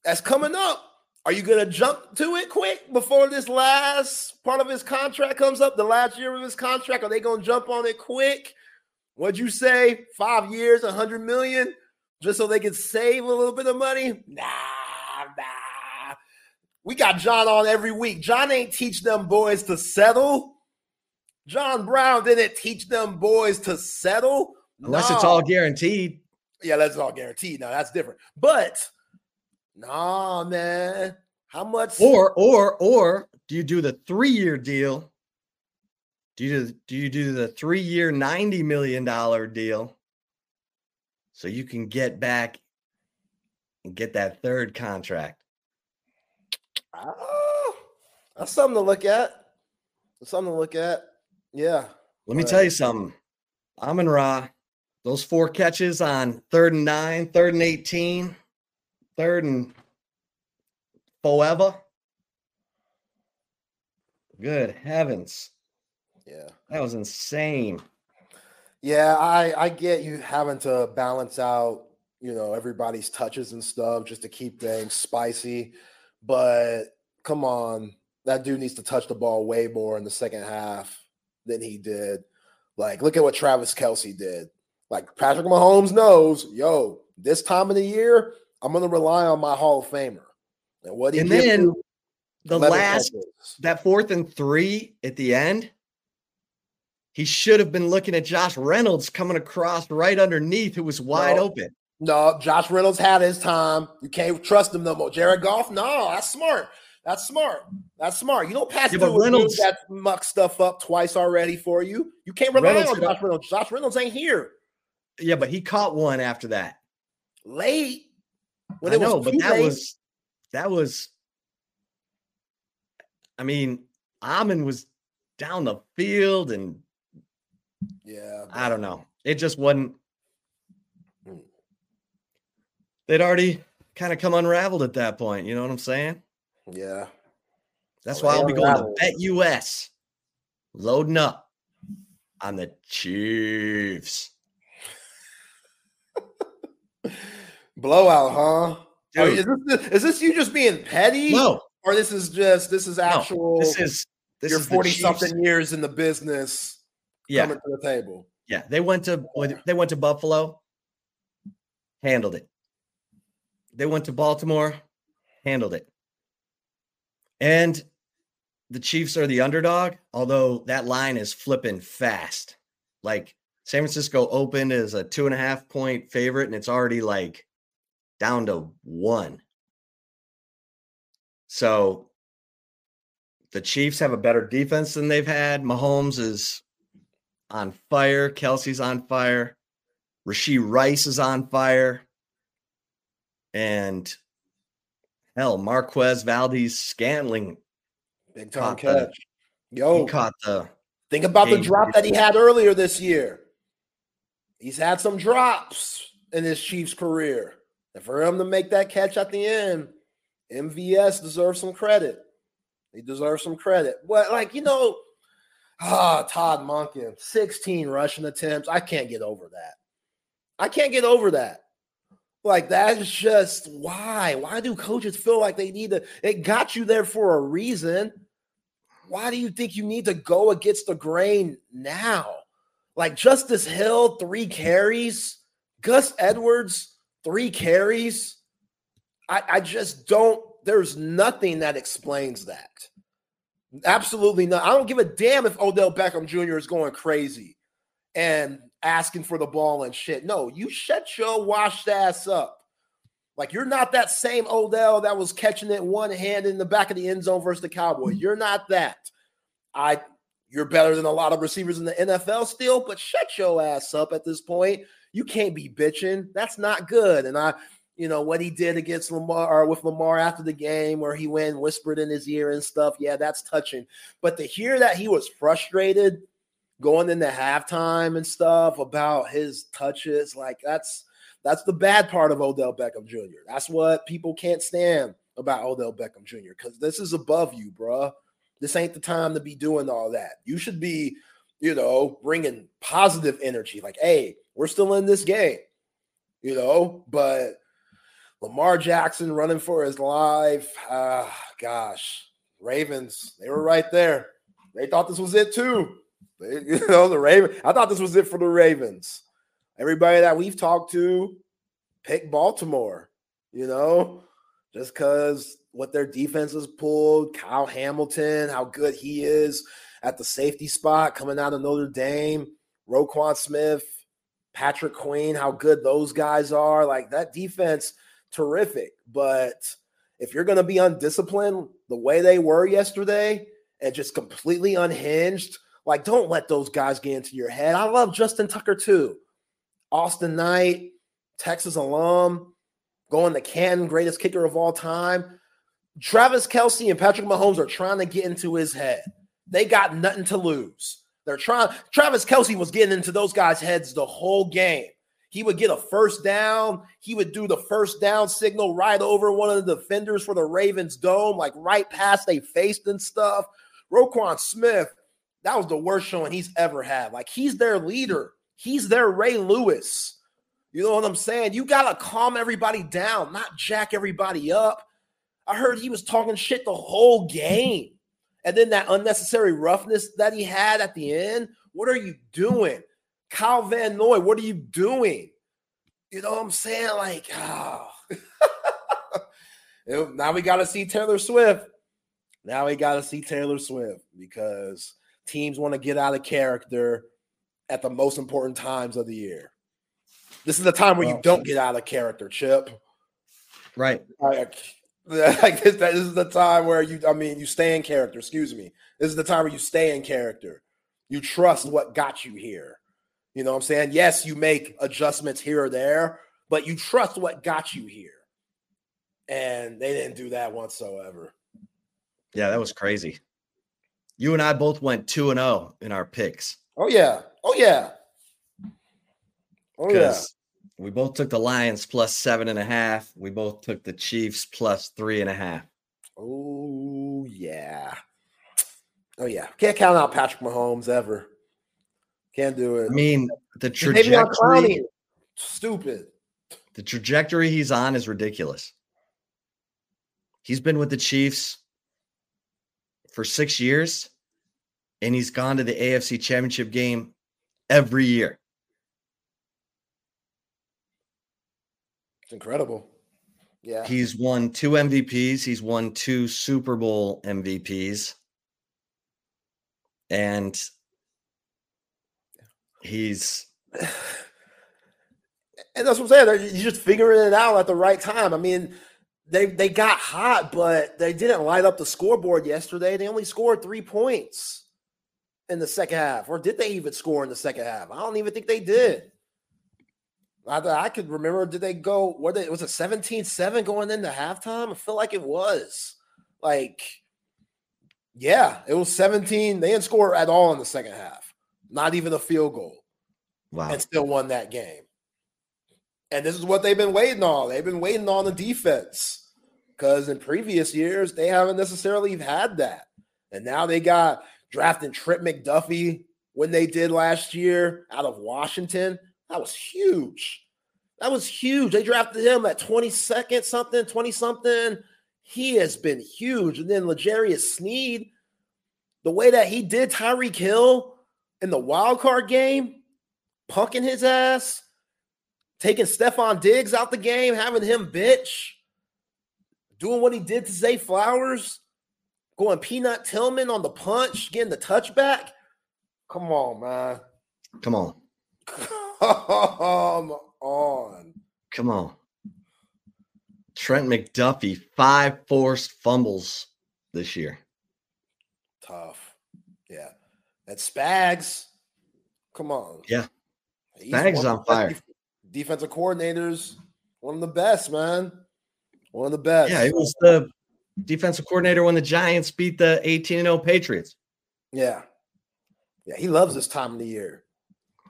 That's coming up. Are you going to jump to it quick before this last part of his contract comes up? The last year of his contract, are they going to jump on it quick? What'd you say? Five years, a hundred million, just so they could save a little bit of money? Nah. We got John on every week. John ain't teach them boys to settle. John Brown didn't teach them boys to settle. Unless no. it's all guaranteed. Yeah, that's all guaranteed. Now that's different. But nah, man. How much? Or or or do you do the three year deal? Do you do you do the three year ninety million dollar deal so you can get back and get that third contract? Oh, that's something to look at. That's something to look at. Yeah. Let me tell you something. Amon Ra, those four catches on third and nine, third and 18, third and forever. Good heavens. Yeah. That was insane. Yeah, I I get you having to balance out, you know, everybody's touches and stuff just to keep things spicy. But come on, that dude needs to touch the ball way more in the second half than he did. Like, look at what Travis Kelce did. Like Patrick Mahomes knows, yo, this time of the year, I'm gonna rely on my Hall of Famer. And what he and did then the last that fourth and three at the end, he should have been looking at Josh Reynolds coming across right underneath, who was wide no, open. No, Josh Reynolds had his time. You can't trust him no more. Jared Goff, no, that's smart. That's smart. That's smart. You don't pass yeah, through Reynolds that muck stuff up twice already for you. You can't rely Reynolds on Josh Reynolds. Josh Reynolds ain't here. Yeah, but he caught one after that. Late. When I know, but that late. was that was. I mean, Amon was down the field, and yeah, I don't know. It just wasn't. Hmm. They'd already kind of come unraveled at that point. You know what I'm saying? Yeah. That's oh, why I'll be going to Bet US, loading up on the Chiefs. Blowout, huh? Dude. Is this, is this you just being petty? No. Or this is just this is actual. No, this is this you're forty something years in the business. Yeah. Coming to the table. Yeah, they went to they went to Buffalo, handled it. They went to Baltimore, handled it. And the Chiefs are the underdog, although that line is flipping fast. Like San Francisco opened as a two and a half point favorite, and it's already like down to one. So the Chiefs have a better defense than they've had. Mahomes is on fire. Kelce's on fire. Rashee Rice is on fire. And Hell, Marquez Valdes-Scantling. Big time catch. The, Yo, he caught the. Think about the drop that he had earlier this year. He's had some drops in his Chiefs career. And for him to make that catch at the end, MVS deserves some credit. He deserves some credit. But, like, you know, ah, Todd Monken, 16 rushing attempts. I can't get over that. I can't get over that. Like that's just why. Why do coaches feel like they need to? It got you there for a reason. Why do you think you need to go against the grain now? Like Justice Hill, three carries, Gus Edwards, three carries. I, I just don't, there's nothing that explains that. Absolutely not. I don't give a damn if Odell Beckham Jr. is going crazy and asking for the ball and shit. No, you shut your washed ass up. Like you're not that same Odell that was catching it one hand in the back of the end zone versus the Cowboy. You're not that. I you're better than a lot of receivers in the NFL still, but shut your ass up at this point. You can't be bitching. That's not good. And I, you know, what he did against Lamar or with Lamar after the game where he went whispered in his ear and stuff. Yeah, that's touching. But to hear that he was frustrated going into halftime and stuff about his touches. Like that's that's the bad part of Odell Beckham Jr. That's what people can't stand about Odell Beckham Jr. Because this is above you, bruh. This ain't the time to be doing all that. You should be you know, bringing positive energy. Like, hey, we're still in this game, you know, but Lamar Jackson running for his life. Ah, gosh, Ravens, they were right there. They thought this was it too. You know, the Raven. I thought this was it for the Ravens. Everybody that we've talked to pick Baltimore, you know, just because what their defense has pulled, Kyle Hamilton, how good he is at the safety spot coming out of Notre Dame, Roquan Smith, Patrick Queen, how good those guys are. Like that defense, terrific. But if you're going to be undisciplined the way they were yesterday and just completely unhinged, like don't let those guys get into your head. I love Justin Tucker too. Austin Knight, Texas alum, going to Canton, greatest kicker of all time. Travis Kelce and Patrick Mahomes are trying to get into his head. They got nothing to lose. They're trying. Travis Kelce was getting into those guys' heads the whole game. He would get a first down. He would do the first down signal right over one of the defenders for the Ravens dome, like right past they faced and stuff. Roquan Smith, that was the worst showing he's ever had. Like he's their leader. He's their Ray Lewis. You know what I'm saying? You got to calm everybody down, not jack everybody up. I heard he was talking shit the whole game. And then that unnecessary roughness that he had at the end. What are you doing? Kyle Van Noy, what are you doing? You know what I'm saying? Like, oh. now we got to see Taylor Swift. Now we got to see Taylor Swift because teams want to get out of character at the most important times of the year. This is the time where well, you oh. don't get out of character, Chip. Right. Like, like this, this is the time where you, I mean, you stay in character. Excuse me. This is the time where you stay in character. You trust what got you here. You know what I'm saying? Yes, you make adjustments here or there, but you trust what got you here. And they didn't do that whatsoever. Yeah, that was crazy. You and I both went 2 and 0 in our picks. Oh yeah. Oh yeah. Oh yeah. We both took the Lions plus seven and a half. We both took the Chiefs plus three and a half. Oh yeah. Oh yeah. Can't count out Patrick Mahomes ever. Can't do it. I mean, the trajectory. Stupid. The trajectory he's on is ridiculous. He's been with the Chiefs for six years, and he's gone to the AFC Championship game every year. It's incredible. Yeah. He's won two MVPs, he's won two Super Bowl MVPs. And he's and that's what I'm saying. You're just figuring it out at the right time. I mean, they they got hot, but they didn't light up the scoreboard yesterday. They only scored three points in the second half, or did they even score in the second half? I don't even think they did. I, I could remember, did they go, what they, was it 17 7 going into halftime? I feel like it was. Like, yeah, it was 17. They didn't score at all in the second half, not even a field goal. Wow. And still won that game. And this is what they've been waiting on. They've been waiting on the defense because in previous years, they haven't necessarily had that. And now they got drafting Trip McDuffie when they did last year out of Washington. That was huge. That was huge. They drafted him at 22nd something, 20 something. He has been huge. And then L'Jarius Sneed, the way that he did Tyreek Hill in the wild card game, punking his ass, taking Stefon Diggs out the game, having him bitch, doing what he did to Zay Flowers, going Peanut Tillman on the punch, getting the touchback. Come on, man. Come on. Come on. Come on. Trent McDuffie, five forced fumbles this year. Tough. Yeah. And Spags. Come on. Yeah. Spags on fire. Def- defensive coordinators, one of the best, man. One of the best. Yeah, it was the defensive coordinator when the Giants beat the 18 0 Patriots. Yeah. Yeah. He loves this time of the year.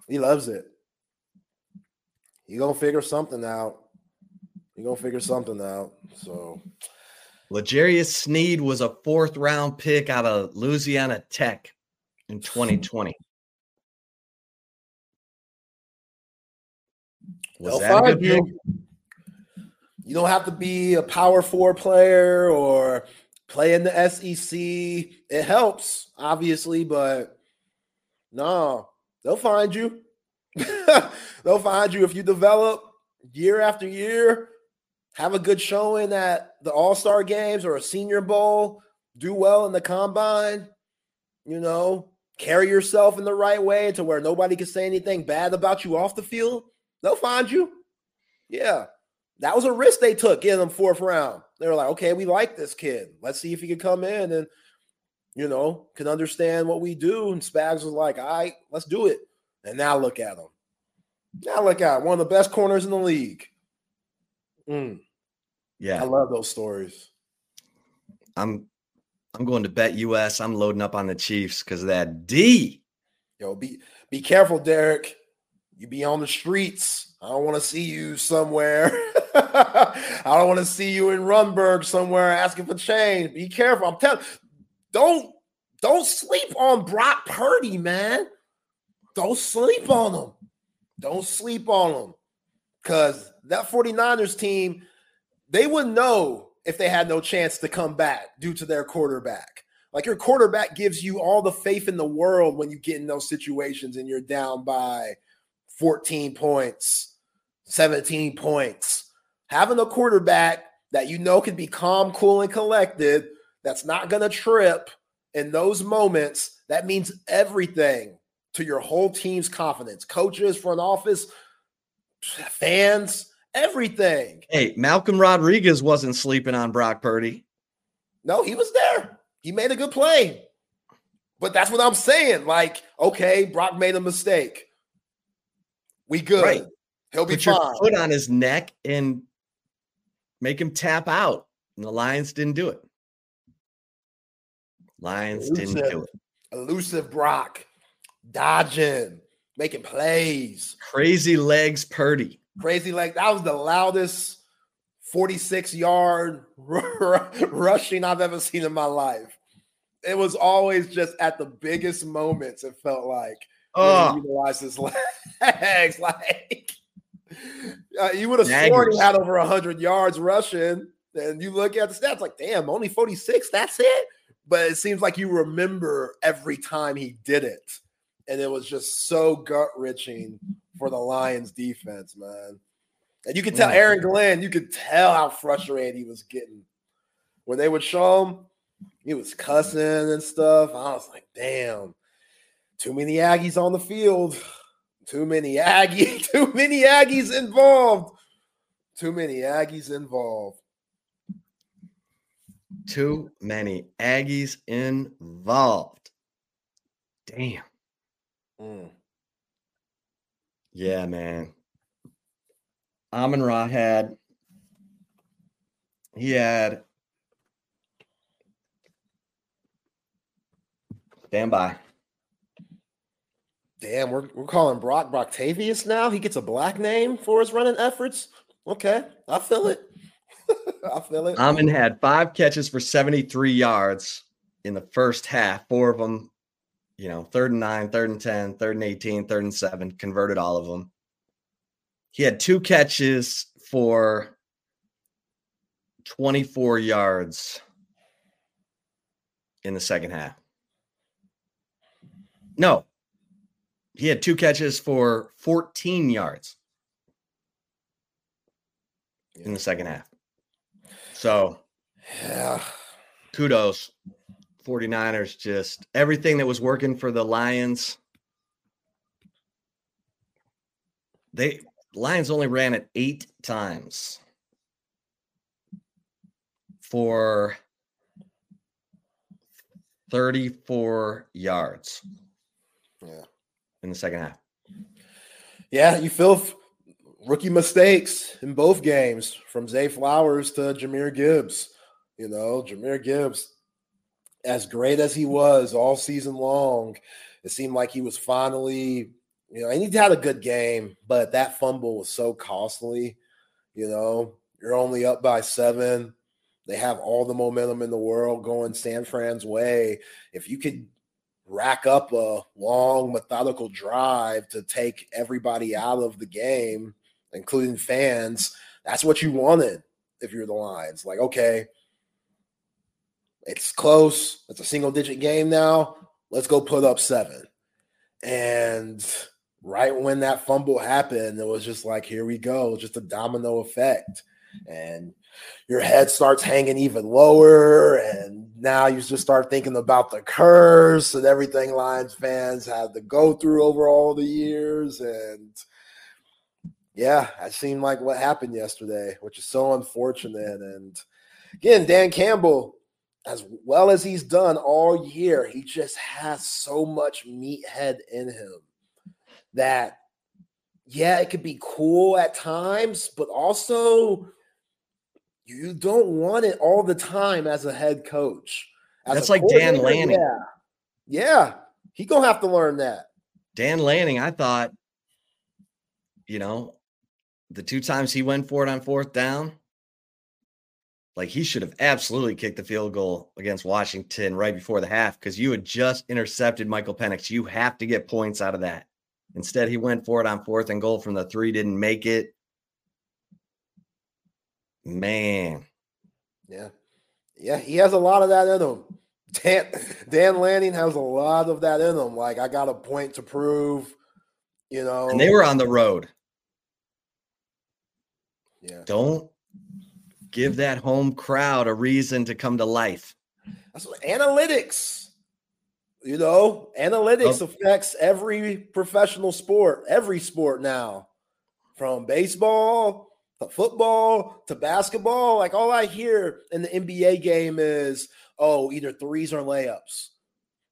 He loves it. He gonna figure something out. He gonna figure something out. So L'Jarius Sneed was a fourth round pick out of Louisiana Tech in 2020. Was They'll that a good pick? You don't have to be a power four player or play in the SEC. It helps, obviously, but no, they'll find you. they'll find you if you develop year after year, have a good showing at the All Star games or a Senior Bowl, do well in the combine, you know, carry yourself in the right way to where nobody can say anything bad about you off the field. They'll find you. Yeah. That was a risk they took in the fourth round. They were like, okay, we like this kid. Let's see if he can come in and, you know, can understand what we do. And Spags was like, all right, let's do it. And now look at him. Now look at him. one of the best corners in the league. Mm. Yeah. I love those stories. I'm I'm going to bet US. I'm loading up on the Chiefs because of that D. Yo, be be careful, Derek. You be on the streets. I don't want to see you somewhere. I don't want to see you in Runberg somewhere asking for change. Be careful. I'm telling don't don't sleep on Brock Purdy, man. Don't sleep on him. Don't sleep on him. Because that 49ers team, they wouldn't know if they had no chance to come back due to their quarterback. Like your quarterback gives you all the faith in the world when you get in those situations and you're down by 14 points, 17 points. Having a quarterback that you know can be calm, cool, and collected, that's not going to trip in those moments, that means everything to your whole team's confidence. Coaches, front office, fans, everything. Hey, Malcolm Rodriguez wasn't sleeping on Brock Purdy. No, he was there. He made a good play. But that's what I'm saying. Like, okay, Brock made a mistake. We good. Right. He'll be Put fine. your foot on his neck and make him tap out. And the Lions didn't do it. Lions elusive, didn't do it. Elusive Brock, dodging, making plays. Crazy legs, Purdy. Crazy leg. That was the loudest 46 yard rushing I've ever seen in my life. It was always just at the biggest moments, it felt like oh. utilize his legs. Like uh, you would have sworn he had over hundred yards rushing, and you look at the stats like, damn, only forty six. That's it. But it seems like you remember every time he did it, and it was just so gut wrenching for the Lions defense, man. And you could tell Aaron Glenn, you could tell how frustrated he was getting when they would show him. He was cussing and stuff. I was like, damn too many Aggies on the field. Too many Aggie, too many Aggies involved. Too many Aggies involved. Too many Aggies involved. Damn. Mm. Yeah, man. Amon Ra had he had stand by. Damn, we're, we're calling Brock Brocktavius now. He gets a black name for his running efforts. Okay, I feel it. I feel it. Amon had five catches for 73 yards in the first half. Four of them, you know, third and nine, third and 10, third and 18, third and seven, converted all of them. He had two catches for 24 yards in the second half. No, he had two catches for 14 yards yeah. in the second half. So, yeah, kudos. 49ers just everything that was working for the Lions. They Lions only ran it 8 times for 34 yards. Yeah in the second half. Yeah, you feel rookie mistakes in both games from Zay Flowers to Jahmyr Gibbs. You know, Jahmyr Gibbs, as great as he was all season long, it seemed like he was finally, you know, and he had a good game, but that fumble was so costly. You know, you're only up by seven. They have all the momentum in the world going San Fran's way. If you could rack up a long methodical drive to take everybody out of the game including fans. That's what you wanted if you're the Lions. Like, okay, it's close. It's a single digit game now. Let's go put up seven. And right when that fumble happened, it was just like, here we go, just a domino effect. And your head starts hanging even lower. And now you just start thinking about the curse and everything Lions fans had to go through over all the years. And yeah, it seemed like what happened yesterday, which is so unfortunate. And again, Dan Campbell, as well as he's done all year, he just has so much meathead in him that, yeah, it could be cool at times, but also you don't want it all the time as a head coach. As That's like Dan Lanning. Yeah. Yeah. He gonna have to learn that. Dan Lanning, I thought, you know, the two times he went for it on fourth down, like he should have absolutely kicked the field goal against Washington right before the half because you had just intercepted Michael Penix. You have to get points out of that. Instead, he went for it on fourth and goal from the three, didn't make it. Man. Yeah. Yeah, he has a lot of that in him. Dan, Dan Lanning has a lot of that in him. Like, I got a point to prove, you know. And they were on the road. Yeah. Don't give that home crowd a reason to come to life. That's what analytics. You know, analytics oh. affects every professional sport, every sport now, from baseball to football to basketball. Like all I hear in the NBA game is, oh, either threes or layups.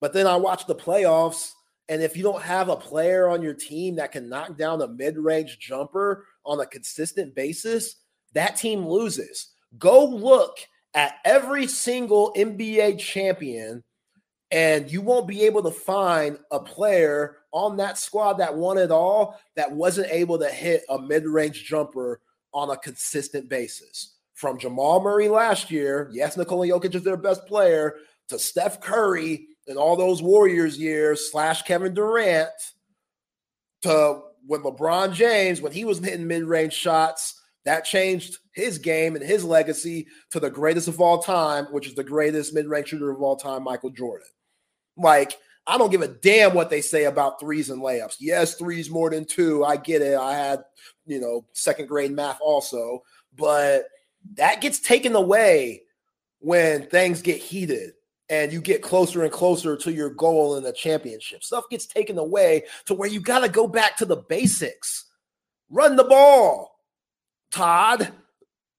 But then I watch the playoffs, and if you don't have a player on your team that can knock down a mid range jumper on a consistent basis, that team loses. Go look at every single NBA champion, and you won't be able to find a player on that squad that won it all that wasn't able to hit a mid range jumper on a consistent basis. From Jamal Murray last year, yes, Nikola Jokic is their best player, to Steph Curry and all those Warriors years, slash Kevin Durant, to when LeBron James, when he was hitting mid range shots, that changed his game and his legacy to the greatest of all time, which is the greatest mid range shooter of all time, Michael Jordan. Like, I don't give a damn what they say about threes and layups. Yes, threes more than two. I get it. I had you know, second grade math also, but that gets taken away when things get heated and you get closer and closer to your goal in the championship. Stuff gets taken away to where you got to go back to the basics. Run the ball, Todd.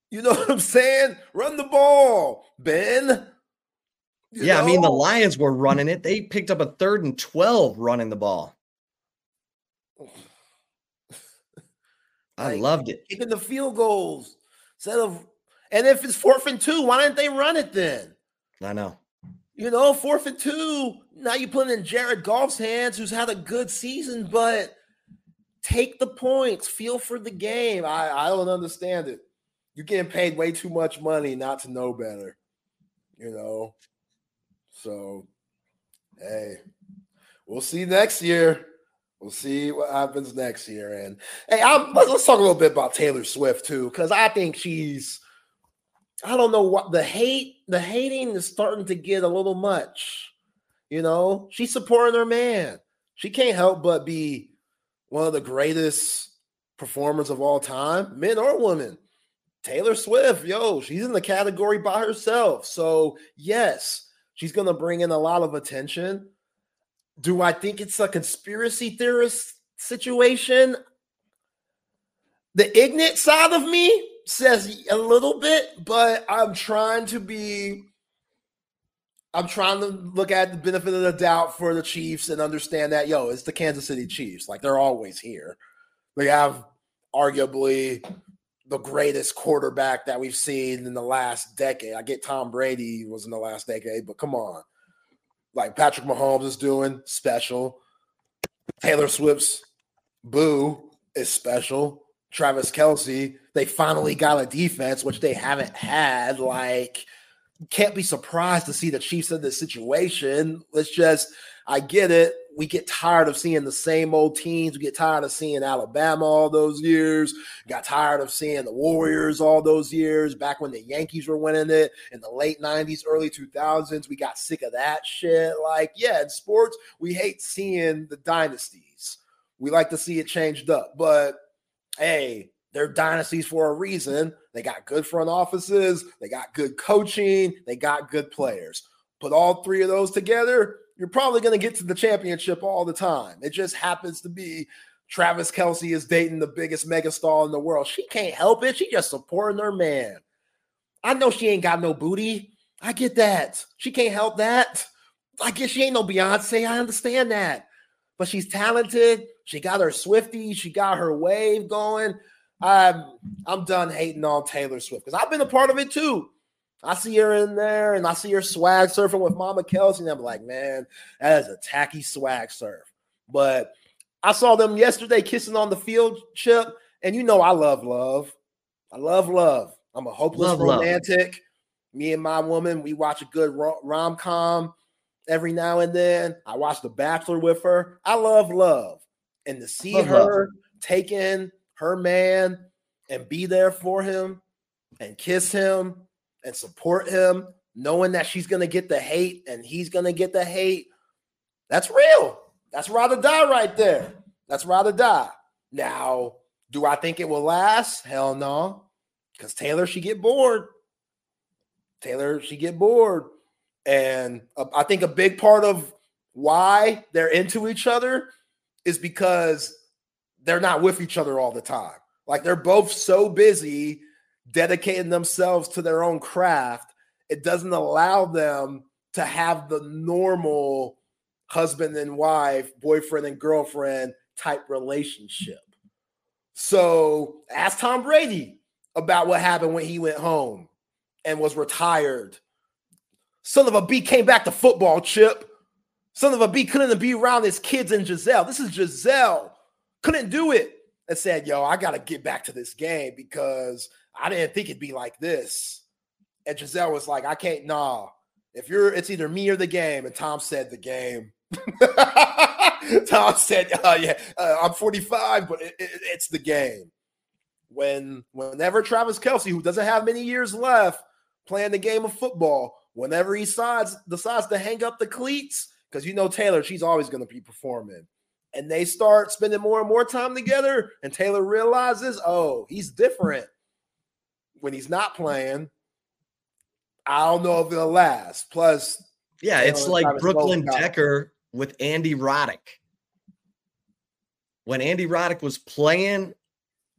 You know what I'm saying? Run the ball, Ben. Yeah, know? I mean, the Lions were running it. They picked up a third and 12 running the ball. I like, loved it. Kicking the field goals instead of, and if it's fourth and two, why didn't they run it then? I know. You know, fourth and two. Now you put it in Jared Goff's hands, who's had a good season, but take the points, feel for the game. I, I don't understand it. You're getting paid way too much money not to know better. You know. So hey, we'll see next year. We'll see what happens next year. And hey, I'm, let's, talk a little bit about Taylor Swift too, because I think she's. I don't know what the hate. The hating is starting to get a little much. You know, she's supporting her man. She can't help but be one of the greatest performers of all time, men or women. Taylor Swift, yo, she's in the category by herself. So, yes, she's going to bring in a lot of attention. Do I think it's a conspiracy theorist situation? The ignorant side of me says a little bit, but I'm trying to be I'm trying to look at the benefit of the doubt for the Chiefs and understand that yo, it's the Kansas City Chiefs. Like they're always here. They have arguably the greatest quarterback that we've seen in the last decade. I get Tom Brady was in the last decade, but come on like Patrick Mahomes is doing special. Taylor Swift's Boo is special. Travis Kelce, they finally got a defense, which they haven't had. Like, can't be surprised to see the Chiefs in this situation. Let's just, I get it. We get tired of seeing the same old teams. We get tired of seeing Alabama all those years. Got tired of seeing the Warriors all those years. Back when the Yankees were winning it in the late 90s, early 2000s, we got sick of that shit. Like, yeah, in sports, we hate seeing the dynasties. We like to see it changed up. But hey, they're dynasties for a reason. They got good front offices, they got good coaching, they got good players. Put all three of those together, you're probably going to get to the championship all the time. It just happens to be Travis Kelce is dating the biggest megastar in the world. She can't help it. She just supporting her man. I know she ain't got no booty. I get that. She can't help that. I guess she ain't no Beyonce. I understand that. But she's talented. She got her Swifty. She got her wave going. I'm I'm done hating on Taylor Swift because I've been a part of it too. I see her in there and I see her swag surfing with Mama Kelce, and I'm like, man, that is a tacky swag surf. But I saw them yesterday kissing on the field, Chip, and you know I love love. I love love. I'm a hopeless love, romantic. Love. Me and my woman, we watch a good rom com every now and then. I watch The Bachelor with her. I love love. And to see love, her love. taking her man and be there for him and kiss him and support him, knowing that she's going to get the hate and he's going to get the hate. That's real. That's rather die right there. That's rather die. Now, do I think it will last? Hell no. Because Taylor, she get bored. Taylor, she get bored. And uh, I think a big part of why they're into each other is because they're not with each other all the time. Like they're both so busy dedicating themselves to their own craft, it doesn't allow them to have the normal husband and wife, boyfriend and girlfriend type relationship. So ask Tom Brady about what happened when he went home and was retired. Son of a B came back to football, Chip. Son of a B couldn't be around his kids and Gisele. This is Gisele. Couldn't do it. And said, yo, I got to get back to this game because I didn't think it'd be like this. And Gisele was like, I can't, nah. If you're, it's either me or the game. And Tom said, the game. Tom said, uh, yeah, uh, I'm 45, but it, it, it's the game. When, whenever Travis Kelce, who doesn't have many years left playing the game of football, whenever he decides, decides to hang up the cleats, because you know Taylor, she's always going to be performing. And they start spending more and more time together, and Taylor realizes, oh, he's different when he's not playing, I don't know if it'll last. Plus, yeah, it's like Brooklyn Decker with Andy Roddick. When Andy Roddick was playing,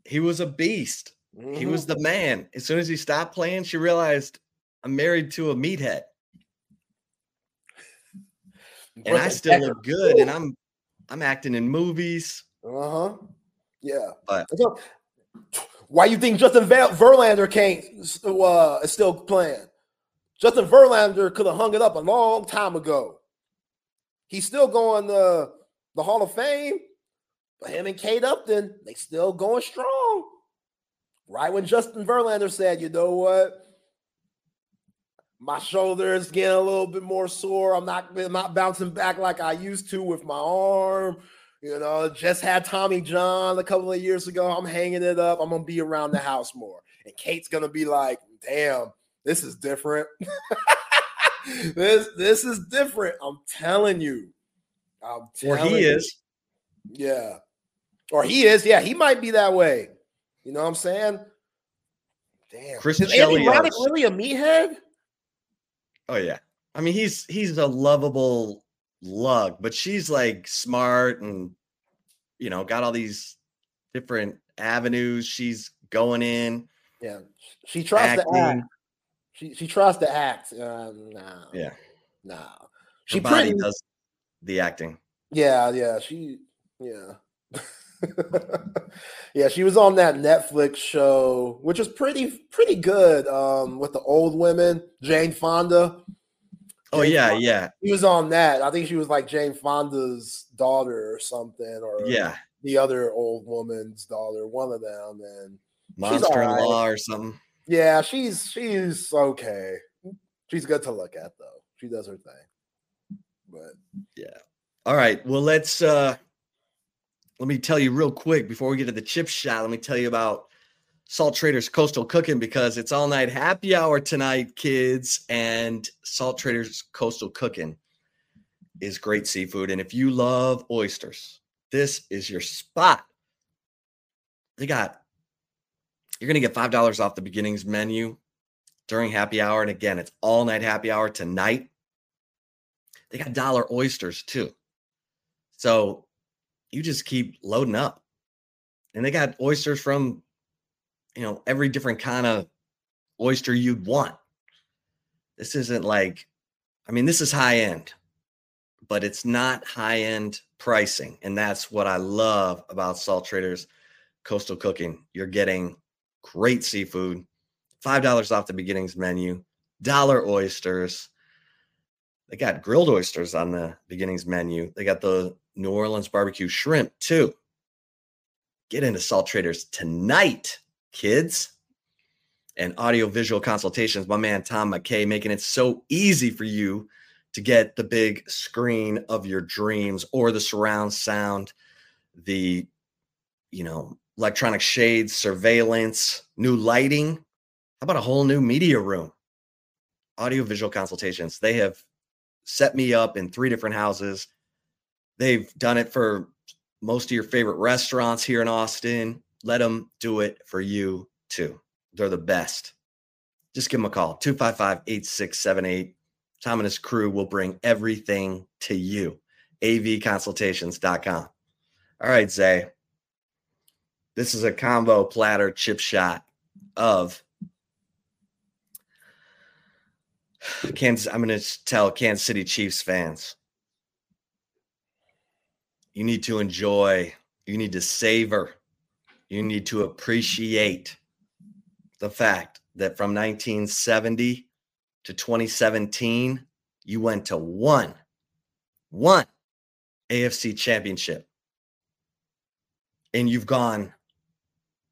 he was a beast. Mm-hmm. He was the man. As soon as he stopped playing, she realized I'm married to a meathead. and I still Decker. look good, and I'm I'm acting in movies. Uh huh. Yeah. But why you think Justin Verlander can't uh, is still playing? Justin Verlander could have hung it up a long time ago. He's still going to the Hall of Fame, but him and Kate Upton, they still going strong. Right when Justin Verlander said, "You know what? My shoulder is getting a little bit more sore. I'm not, I'm not bouncing back like I used to with my arm." You know, just had Tommy John a couple of years ago. I'm hanging it up. I'm gonna be around the house more. And Kate's gonna be like, damn, this is different. this this is different. I'm telling you. I'm telling or he you. is. Yeah. Or he is. Yeah, he might be that way. You know what I'm saying? Damn. Chris is Andy Roddick really a meathead? Oh yeah. I mean, he's he's a lovable lug, but she's like smart and you know got all these different avenues she's going in. Yeah, she tries acting. to act. She she tries to act. Uh, no. Yeah. No. She Her body pretty, does the acting. Yeah, yeah. She yeah. yeah, she was on that Netflix show, which was pretty pretty good. Um, with the old women, Jane Fonda. Oh Jane yeah, Fonda. yeah. He was on that. I think she was like Jane Fonda's daughter or something, or yeah, the other old woman's daughter, one of them, and monster-in-law or something. Yeah, she's she's okay. She's good to look at though. She does her thing. But yeah, All right. Well, let's uh let me tell you real quick before we get to the chip shot. Let me tell you about Salt Traders Coastal Cooking because it's all night happy hour tonight, kids. And Salt Traders Coastal Cooking is great seafood. And if you love oysters, this is your spot. They got, you're going to get $5 off the beginnings menu during happy hour. And again, it's all night happy hour tonight. They got dollar oysters too. So you just keep loading up. And they got oysters from, you know, every different kind of oyster you'd want. This isn't like, I mean, this is high end, but it's not high end pricing. And that's what I love about Salt Traders Coastal Cooking. You're getting great seafood, $5 off the beginnings menu, dollar oysters. They got grilled oysters on the beginnings menu. They got the New Orleans barbecue shrimp too. Get into Salt Traders tonight, kids. And audiovisual consultations, my man Tom McKay making it so easy for you to get the big screen of your dreams or the surround sound, the you know, electronic shades, surveillance, new lighting. How about a whole new media room? Audiovisual consultations. They have set me up in three different houses They've done it for most of your favorite restaurants here in Austin. Let them do it for you too. They're the best. Just give them a call 255 8678. Tom and his crew will bring everything to you. avconsultations.com. All right, Zay. This is a combo platter chip shot of Kansas. I'm going to tell Kansas City Chiefs fans you need to enjoy, you need to savor, you need to appreciate the fact that from 1970 to 2017, you went to one, one AFC championship. And you've gone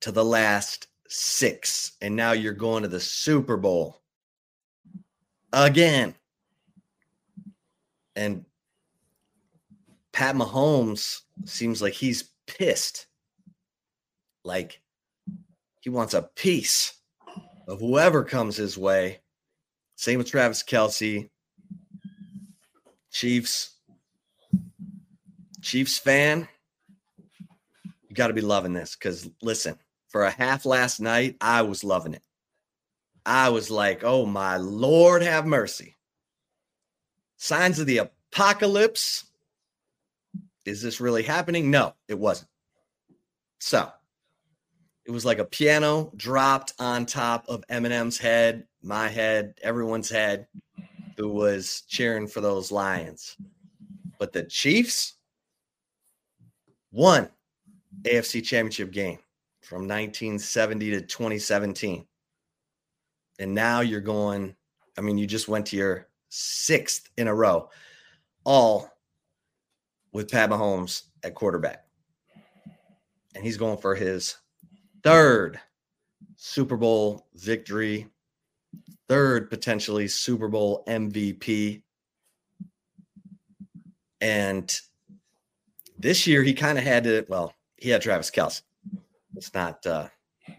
to the last six. And now you're going to the Super Bowl again. And Pat Mahomes seems like he's pissed. Like he wants a piece of whoever comes his way. Same with Travis Kelce. Chiefs. Chiefs fan, you got to be loving this because listen, for a half last night, I was loving it. I was like, oh my Lord, have mercy. Signs of the apocalypse is this really happening? No, it wasn't. So it was like a piano dropped on top of Eminem's head, my head, everyone's head who was cheering for those Lions. But the Chiefs won AFC Championship game from 1970 to 2017. And now you're going, I mean, you just went to your sixth in a row, all with Pat Mahomes at quarterback. And he's going for his third Super Bowl victory, third potentially Super Bowl MVP. And this year he kind of had to, well, he had Travis Kelce. Let's not uh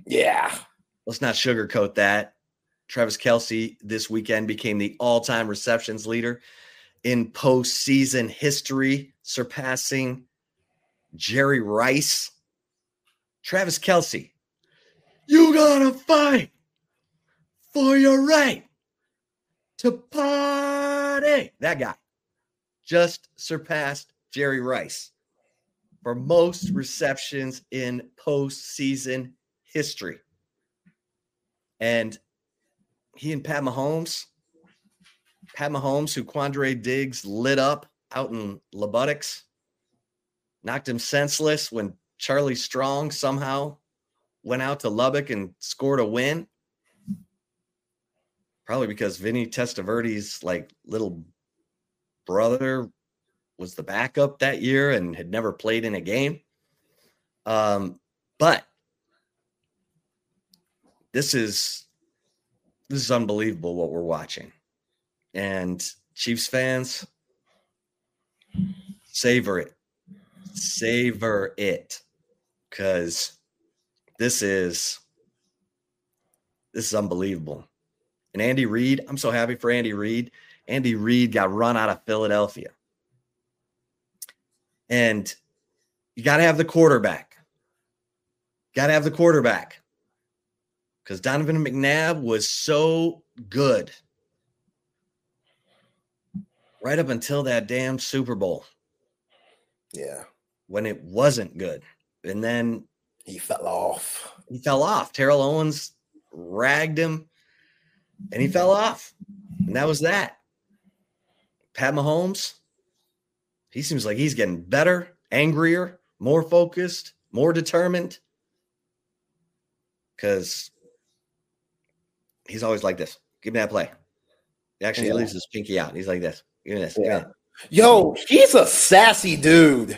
yeah. Let's not sugarcoat that. Travis Kelce this weekend became the all-time receptions leader in postseason history, surpassing Jerry Rice. Travis Kelce, you gotta fight for your right to party. That guy just surpassed Jerry Rice for most receptions in postseason history. And he and Pat Mahomes Pat Mahomes, who Quandre Diggs lit up out in Lubbock's, knocked him senseless when Charlie Strong somehow went out to Lubbock and scored a win. Probably because Vinny Testaverde's like little brother was the backup that year and had never played in a game. Um, but this is this is unbelievable what we're watching. And Chiefs fans, savor it. Savor it. Cause this is this is unbelievable. And Andy Reid, I'm so happy for Andy Reid. Andy Reid got run out of Philadelphia. And you got to have the quarterback. Got to have the quarterback. Because Donovan McNabb was so good right up until that damn Super Bowl. Yeah. When it wasn't good. And then he fell off. He fell off. Terrell Owens ragged him and he fell off. And that was that. Pat Mahomes, he seems like he's getting better, angrier, more focused, more determined. Because he's always like this. Give me that play. Actually, yeah. he leaves his pinky out. He's like this. Give me this. Yeah. Yo, he's a sassy dude.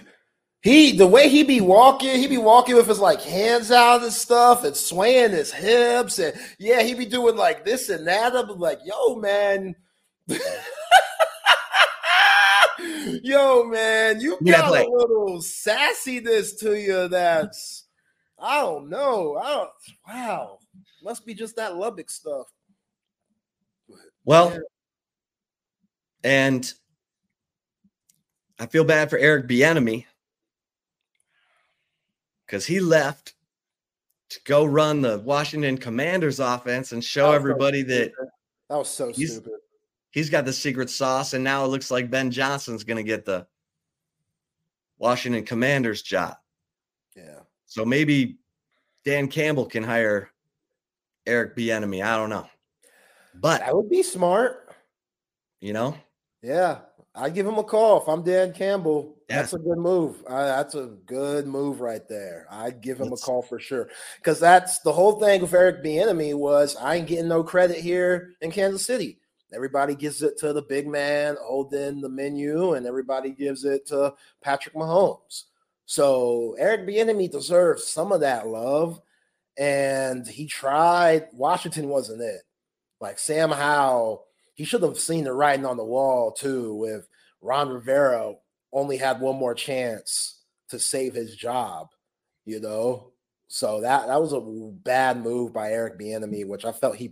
He the way he be walking, he be walking with his like hands out and stuff and swaying his hips and yeah, he be doing like this and that. I'm like, yo, man. yo, man, you got a little sassiness to you that's I don't know. I don't wow. Must be just that Lubbock stuff. Well, yeah. and I feel bad for Eric Bieniemy because he left to go run the Washington Commanders offense and show everybody so that that was so he's, stupid. He's got the secret sauce, and now it looks like Ben Johnson's going to get the Washington Commanders job. Yeah. So maybe Dan Campbell can hire Eric Bieniemy. I don't know, but that would be smart. You know. Yeah, I give him a call if I'm Dan Campbell. Yeah. That's a good move. Uh, that's a good move right there. I'd give him Let's... a call for sure. Because that's the whole thing with Eric Bieniemy was I ain't getting no credit here in Kansas City. Everybody gives it to the big man holding the menu, and everybody gives it to Patrick Mahomes. So Eric Bieniemy deserves some of that love, and he tried. Washington wasn't it. Like Sam Howell he should have seen the writing on the wall too. With Ron Rivera only had one more chance to save his job, you know. So that that was a bad move by Eric Bieniemy, which I felt he,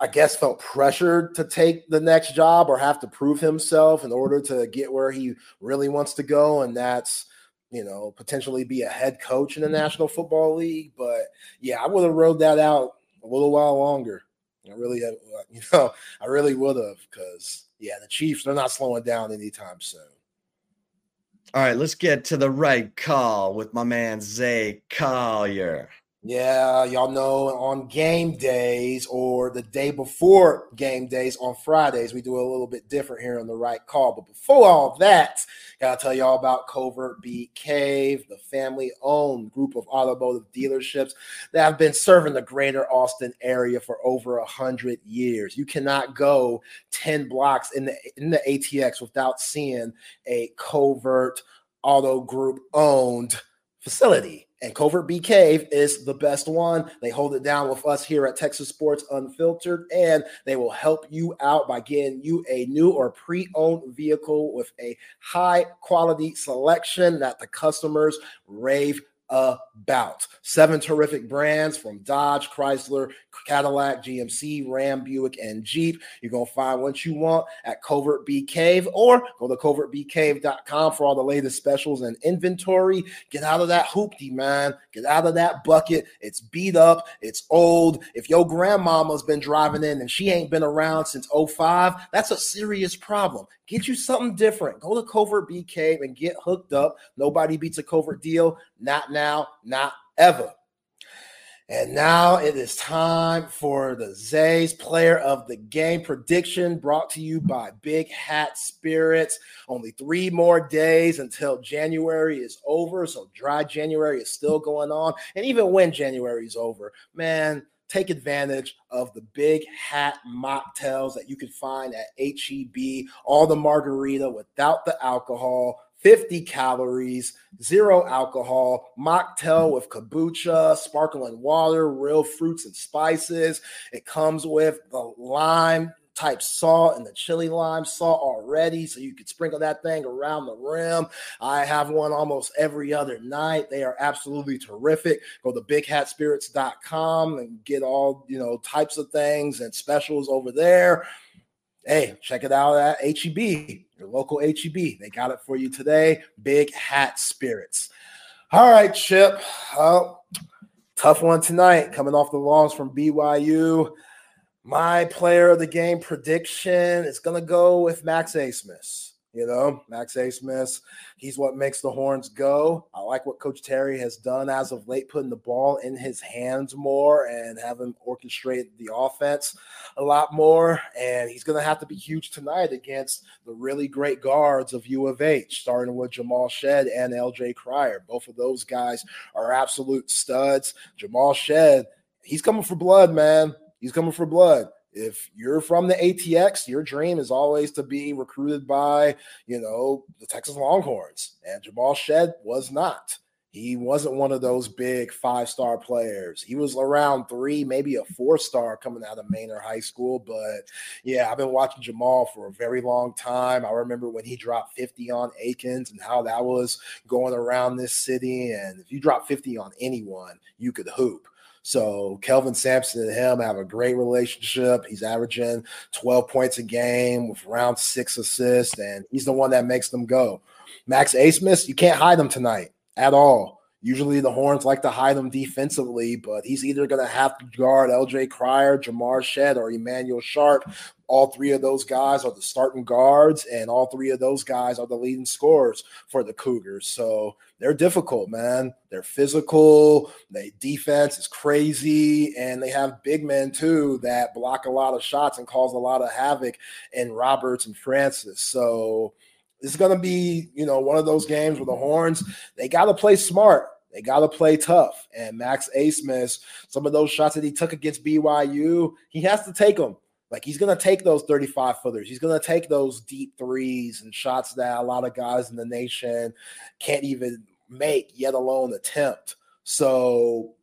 I guess, felt pressured to take the next job or have to prove himself in order to get where he really wants to go, and that's you know potentially be a head coach in the mm-hmm. National Football League. But yeah, I would have rode that out a little while longer. I really, you know, I really would have because yeah, the Chiefs they're not slowing down anytime soon. All right, let's get to the right call with my man Zay Collier. Yeah, y'all know on game days or the day before game days on Fridays, we do a little bit different here on the right call. But before all that, gotta tell y'all about Covert Bee Cave, the family owned group of automotive dealerships that have been serving the greater Austin area for over a hundred years. You cannot go 10 blocks in the in the ATX without seeing a covert auto group owned facility and Covert Bee Cave is the best one. They hold it down with us here at Texas Sports Unfiltered, and they will help you out by getting you a new or pre owned vehicle with a high quality selection that the customers rave about. Seven terrific brands from Dodge, Chrysler, Cadillac, GMC, Ram, Buick, and Jeep. You're going to find what you want at Covert Bee Cave or go to covertbeecave.com for all the latest specials and inventory. Get out of that hoopty, man. Get out of that bucket. It's beat up. It's old. If your grandmama's been driving in and she ain't been around since 05, that's a serious problem. Get you something different. Go to Covert Bee Cave and get hooked up. Nobody beats a covert deal. Not now, not ever. And now it is time for the Zay's Player of the Game prediction brought to you by Big Hat Spirits. Only three more days until January is over. So dry January is still going on. And even when January is over, man, take advantage of the big hat mocktails that you can find at HEB, all the margarita without the alcohol, 50 calories, zero alcohol, mocktail with kombucha, sparkling water, real fruits and spices. It comes with the lime type salt and the chili lime salt already, so you could sprinkle that thing around the rim. I have one almost every other night. They are absolutely terrific. Go to bighatspirits.com and get all you know types of things and specials over there. Hey, check it out at HEB, your local HEB. They got it for you today. Big Hat Spirits. All right, Chip. Oh, tough one tonight. Coming off the loss from BYU. My player of the game prediction is going to go with Max Abmas. You know, Max Abmas, he's what makes the horns go. I like what Coach Terry has done as of late, putting the ball in his hands more and have him orchestrate the offense a lot more. And he's going to have to be huge tonight against the really great guards of U of H, starting with Jamal Shead and LJ Cryer. Both of those guys are absolute studs. Jamal Shead, he's coming for blood, man. He's coming for blood if you're from the ATX, your dream is always to be recruited by, you know, the Texas Longhorns. And Jamal Shead was not. He wasn't one of those big five star players. He was around three, maybe a four star coming out of Manor High School. But yeah, I've been watching Jamal for a very long time. I remember when he dropped 50 on Akins and how that was going around this city. And if you drop 50 on anyone, you could hoop. So Kelvin Sampson and him have a great relationship. He's averaging 12 points a game with around six assists, and he's the one that makes them go. Max Abmas, you can't hide him tonight at all. Usually the Horns like to hide him defensively, but he's either going to have to guard LJ Cryer, Jamar Shead, or Emmanuel Sharp all three of those guys are the starting guards, and all three of those guys are the leading scorers for the Cougars. So they're difficult, man. They're physical. They defense is crazy, and they have big men too that block a lot of shots and cause a lot of havoc in Roberts and Francis. So this is going to be, you know, one of those games where the Horns they got to play smart. They got to play tough. And Max Abmas, some of those shots that he took against BYU, he has to take them. Like he's going to take those 35 footers. He's going to take those deep threes and shots that a lot of guys in the nation can't even make, yet alone attempt. So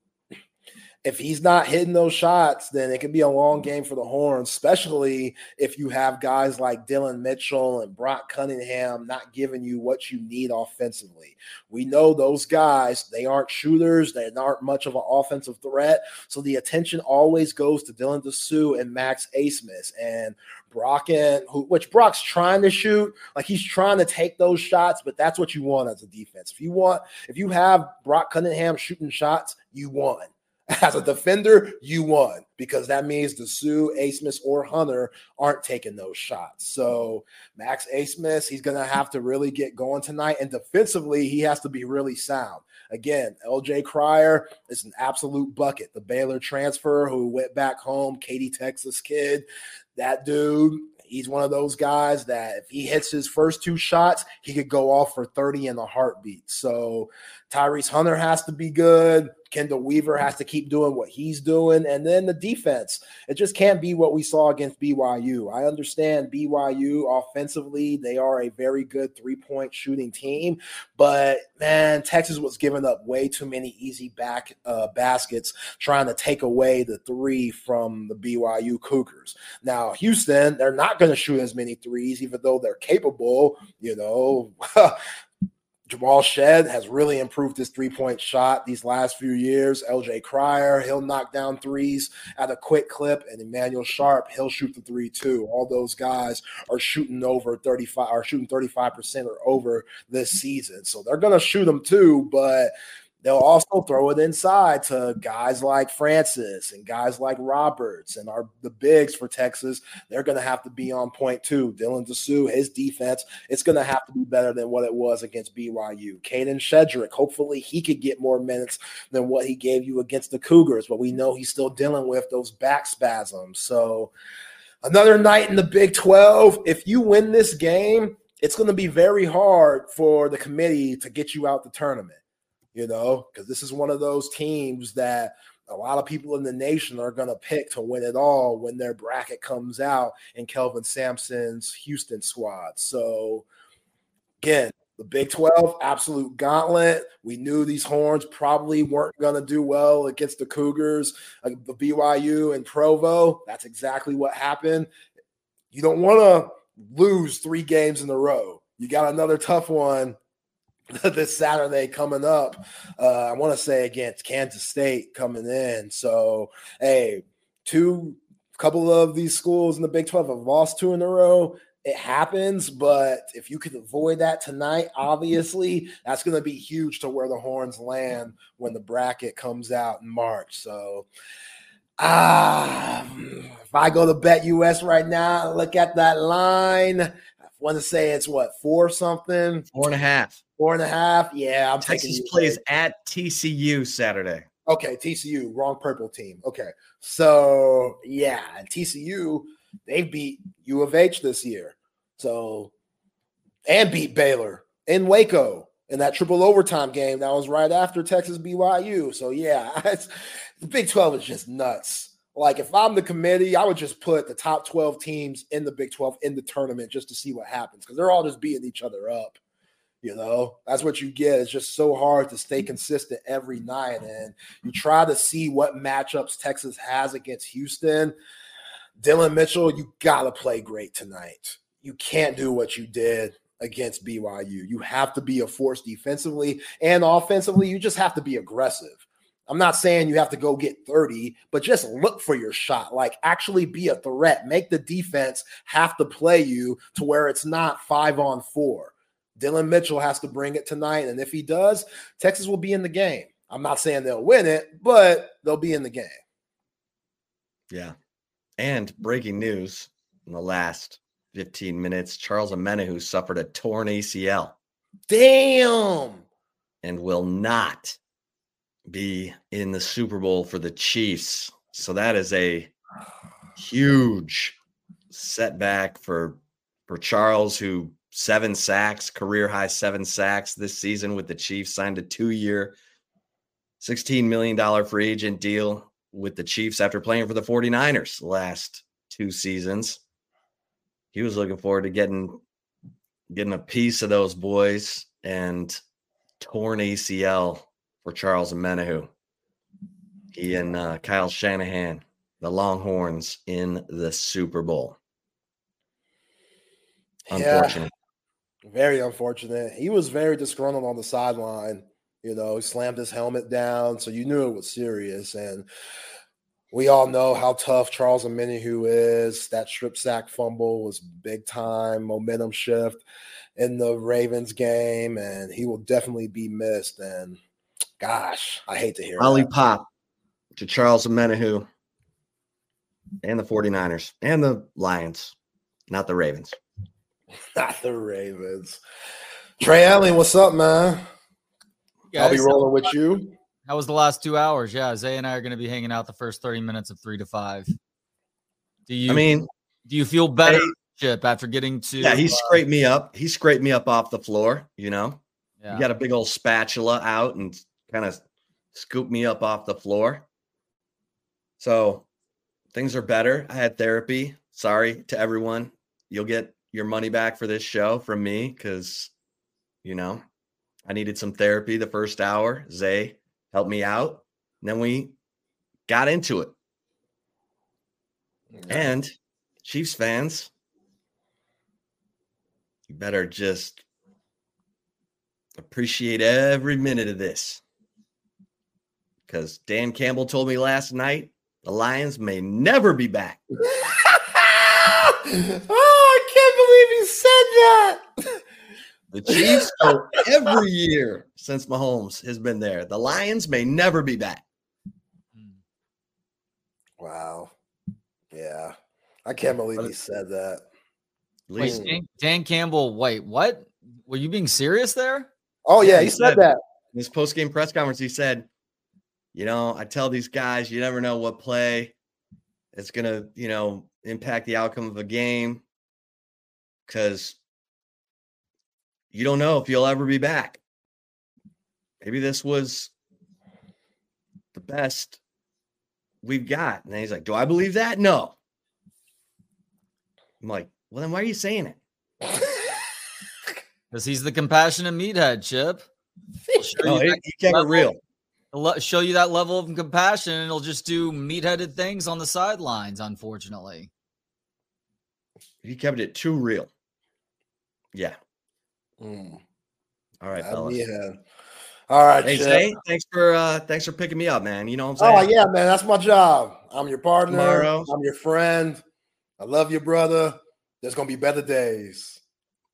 if he's not hitting those shots, then it can be a long game for the Horns, especially if you have guys like Dillon Mitchell and Brock Cunningham not giving you what you need offensively. We know those guys, they aren't shooters, they aren't much of an offensive threat. So the attention always goes to Dylan Disu and Max Abmas. And Brock and who, which Brock's trying to shoot, like he's trying to take those shots, but that's what you want as a defense. If you want, if you have Brock Cunningham shooting shots, you won. As a defender, you won because that means Disu, Abmas, or Hunter aren't taking those shots. So Max Abmas, he's going to have to really get going tonight. And defensively, he has to be really sound. Again, LJ Cryer is an absolute bucket. The Baylor transfer who went back home, Katy, Texas kid. That dude, he's one of those guys that if he hits his first two shots, he could go off for 30 in a heartbeat. So Tyrese Hunter has to be good. Chendall Weaver has to keep doing what he's doing. And then the defense, it just can't be what we saw against BYU. I understand BYU offensively, they are a very good three point shooting team. But man, Texas was giving up way too many easy back uh, baskets trying to take away the three from the BYU Cougars. Now, Houston, they're not going to shoot as many threes, even though they're capable. You know, Jamal Shead has really improved his three point shot these last few years. LJ Cryer, he'll knock down threes at a quick clip, and Emmanuel Sharp, he'll shoot the three too. All those guys are shooting over 35 are shooting 35% or over this season. So they're gonna shoot them too, but They'll also throw it inside to guys like Francis and guys like Roberts and our the bigs for Texas. They're going to have to be on point too. Dylan Disu, his defense, it's going to have to be better than what it was against BYU. Kadin Shedrick, hopefully he could get more minutes than what he gave you against the Cougars, but we know he's still dealing with those back spasms. So another night in the Big 12. If you win this game, it's going to be very hard for the committee to get you out the tournament you know, because this is one of those teams that a lot of people in the nation are going to pick to win it all when their bracket comes out in Kelvin Sampson's Houston squad. So, again, the Big 12, absolute gauntlet. We knew these horns probably weren't going to do well against the Cougars, uh, the BYU and Provo. That's exactly what happened. you don't want to lose three games in a row. You got another tough one this Saturday coming up. Uh, I want to say against Kansas State coming in. So, hey, two couple of these schools in the Big 12 have lost two in a row. It happens, but if you could avoid that tonight, obviously, that's going to be huge to where the horns land when the bracket comes out in March. So, ah, if I go to Bet US right now, look at that line. Want to say it's what four something, four and a half, four and a half. Yeah, I'm Texas plays at TCU Saturday. Okay, TCU, wrong purple team. Okay, so yeah, TCU they beat U of H this year. So and beat Baylor in Waco in that triple overtime game that was right after Texas BYU. So yeah, the Big 12 is just nuts. Like if I'm the committee, I would just put the top 12 teams in the Big 12 in the tournament just to see what happens because they're all just beating each other up. You know, that's what you get. It's just so hard to stay consistent every night. And you try to see what matchups Texas has against Houston. Dillon Mitchell, you got to play great tonight. You can't do what you did against BYU. You have to be a force defensively and offensively. You just have to be aggressive. I'm not saying you have to go get 30, but just look for your shot. Like actually be a threat. Make the defense have to play you to where it's not five on four. Dillon Mitchell has to bring it tonight. And if he does, Texas will be in the game. I'm not saying they'll win it, but they'll be in the game. Yeah. And breaking news in the last 15 minutes Charles Omenihu suffered a torn ACL. Damn. And will not be in the Super Bowl for the Chiefs. So that is a huge setback for for Charles who seven sacks, career high seven sacks this season with the Chiefs, signed a two year, $16 million free agent deal with the Chiefs after playing for the 49ers last two seasons. He was looking forward to getting getting a piece of those boys and torn ACL for Charles Omenihu. He and uh, Kyle Shanahan, the Longhorns in the Super Bowl. Unfortunate. Very unfortunate. He was very disgruntled on the sideline. You know, he slammed his helmet down, so you knew it was serious. And we all know how tough Charles Omenihu is. That strip sack fumble was big time momentum shift in the Ravens game, and he will definitely be missed. And gosh, I hate to hear Lollipop to Charles Omenihu and the 49ers and the Lions, not the Ravens. Not the Ravens. Trey Allen, what's up, man? Guys, I'll be rolling with you. How was the last two hours? Yeah, Zay and I are going to be hanging out the first 30 minutes of three to five. Do you? I mean, do you feel better, hey, Chip, after getting to? Yeah, he uh, scraped me up. He scraped me up off the floor. You know, yeah. you got a big old spatula out and kind of scooped me up off the floor. So things are better. I had therapy. Sorry to everyone. You'll get your money back for this show from me because, you know, I needed some therapy the first hour. Zay helped me out. And then we got into it. And Chiefs fans, you better just appreciate every minute of this. Because Dan Campbell told me last night the Lions may never be back. oh, I can't believe you said that. The Chiefs go every year since Mahomes has been there. The Lions may never be back. Wow. Yeah. I can't believe he said that. Wait, Dan, Dan, Campbell, wait, what? Were you being serious there? Oh, yeah, he, he said, said that. In his post game press conference, he said, You know, I tell these guys, you never know what play it's going to, you know, impact the outcome of a game because you don't know if you'll ever be back. Maybe this was the best we've got. And he's like, Do I believe that? No. I'm like, Well, then why are you saying it? Because he's the compassionate meathead, Chip. No, he, he kept it real. Show you that level of compassion, and he'll just do meatheaded things on the sidelines, unfortunately. He kept it too real. Yeah. Mm. All right, fellas. Yeah. All right, hey, Zay, thanks for uh thanks for picking me up, man. You know what I'm saying? Oh yeah, man, that's my job. I'm your partner. Tomorrow. I'm your friend. I love you, brother. There's gonna be better days.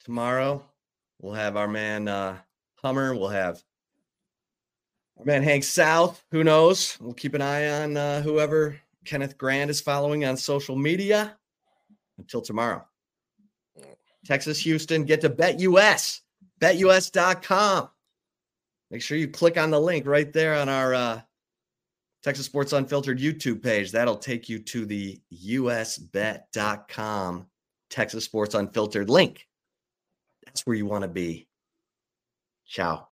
Tomorrow, we'll have our man uh Hummer. We'll have our man Hank South. Who knows? We'll keep an eye on uh, whoever Kenneth Grand is following on social media. Until tomorrow. Texas, Houston, get to BetUS, betus.com. Make sure you click on the link right there on our uh, Texas Sports Unfiltered YouTube page. That'll take you to the usbet.com Texas Sports Unfiltered link. That's where you want to be. Ciao.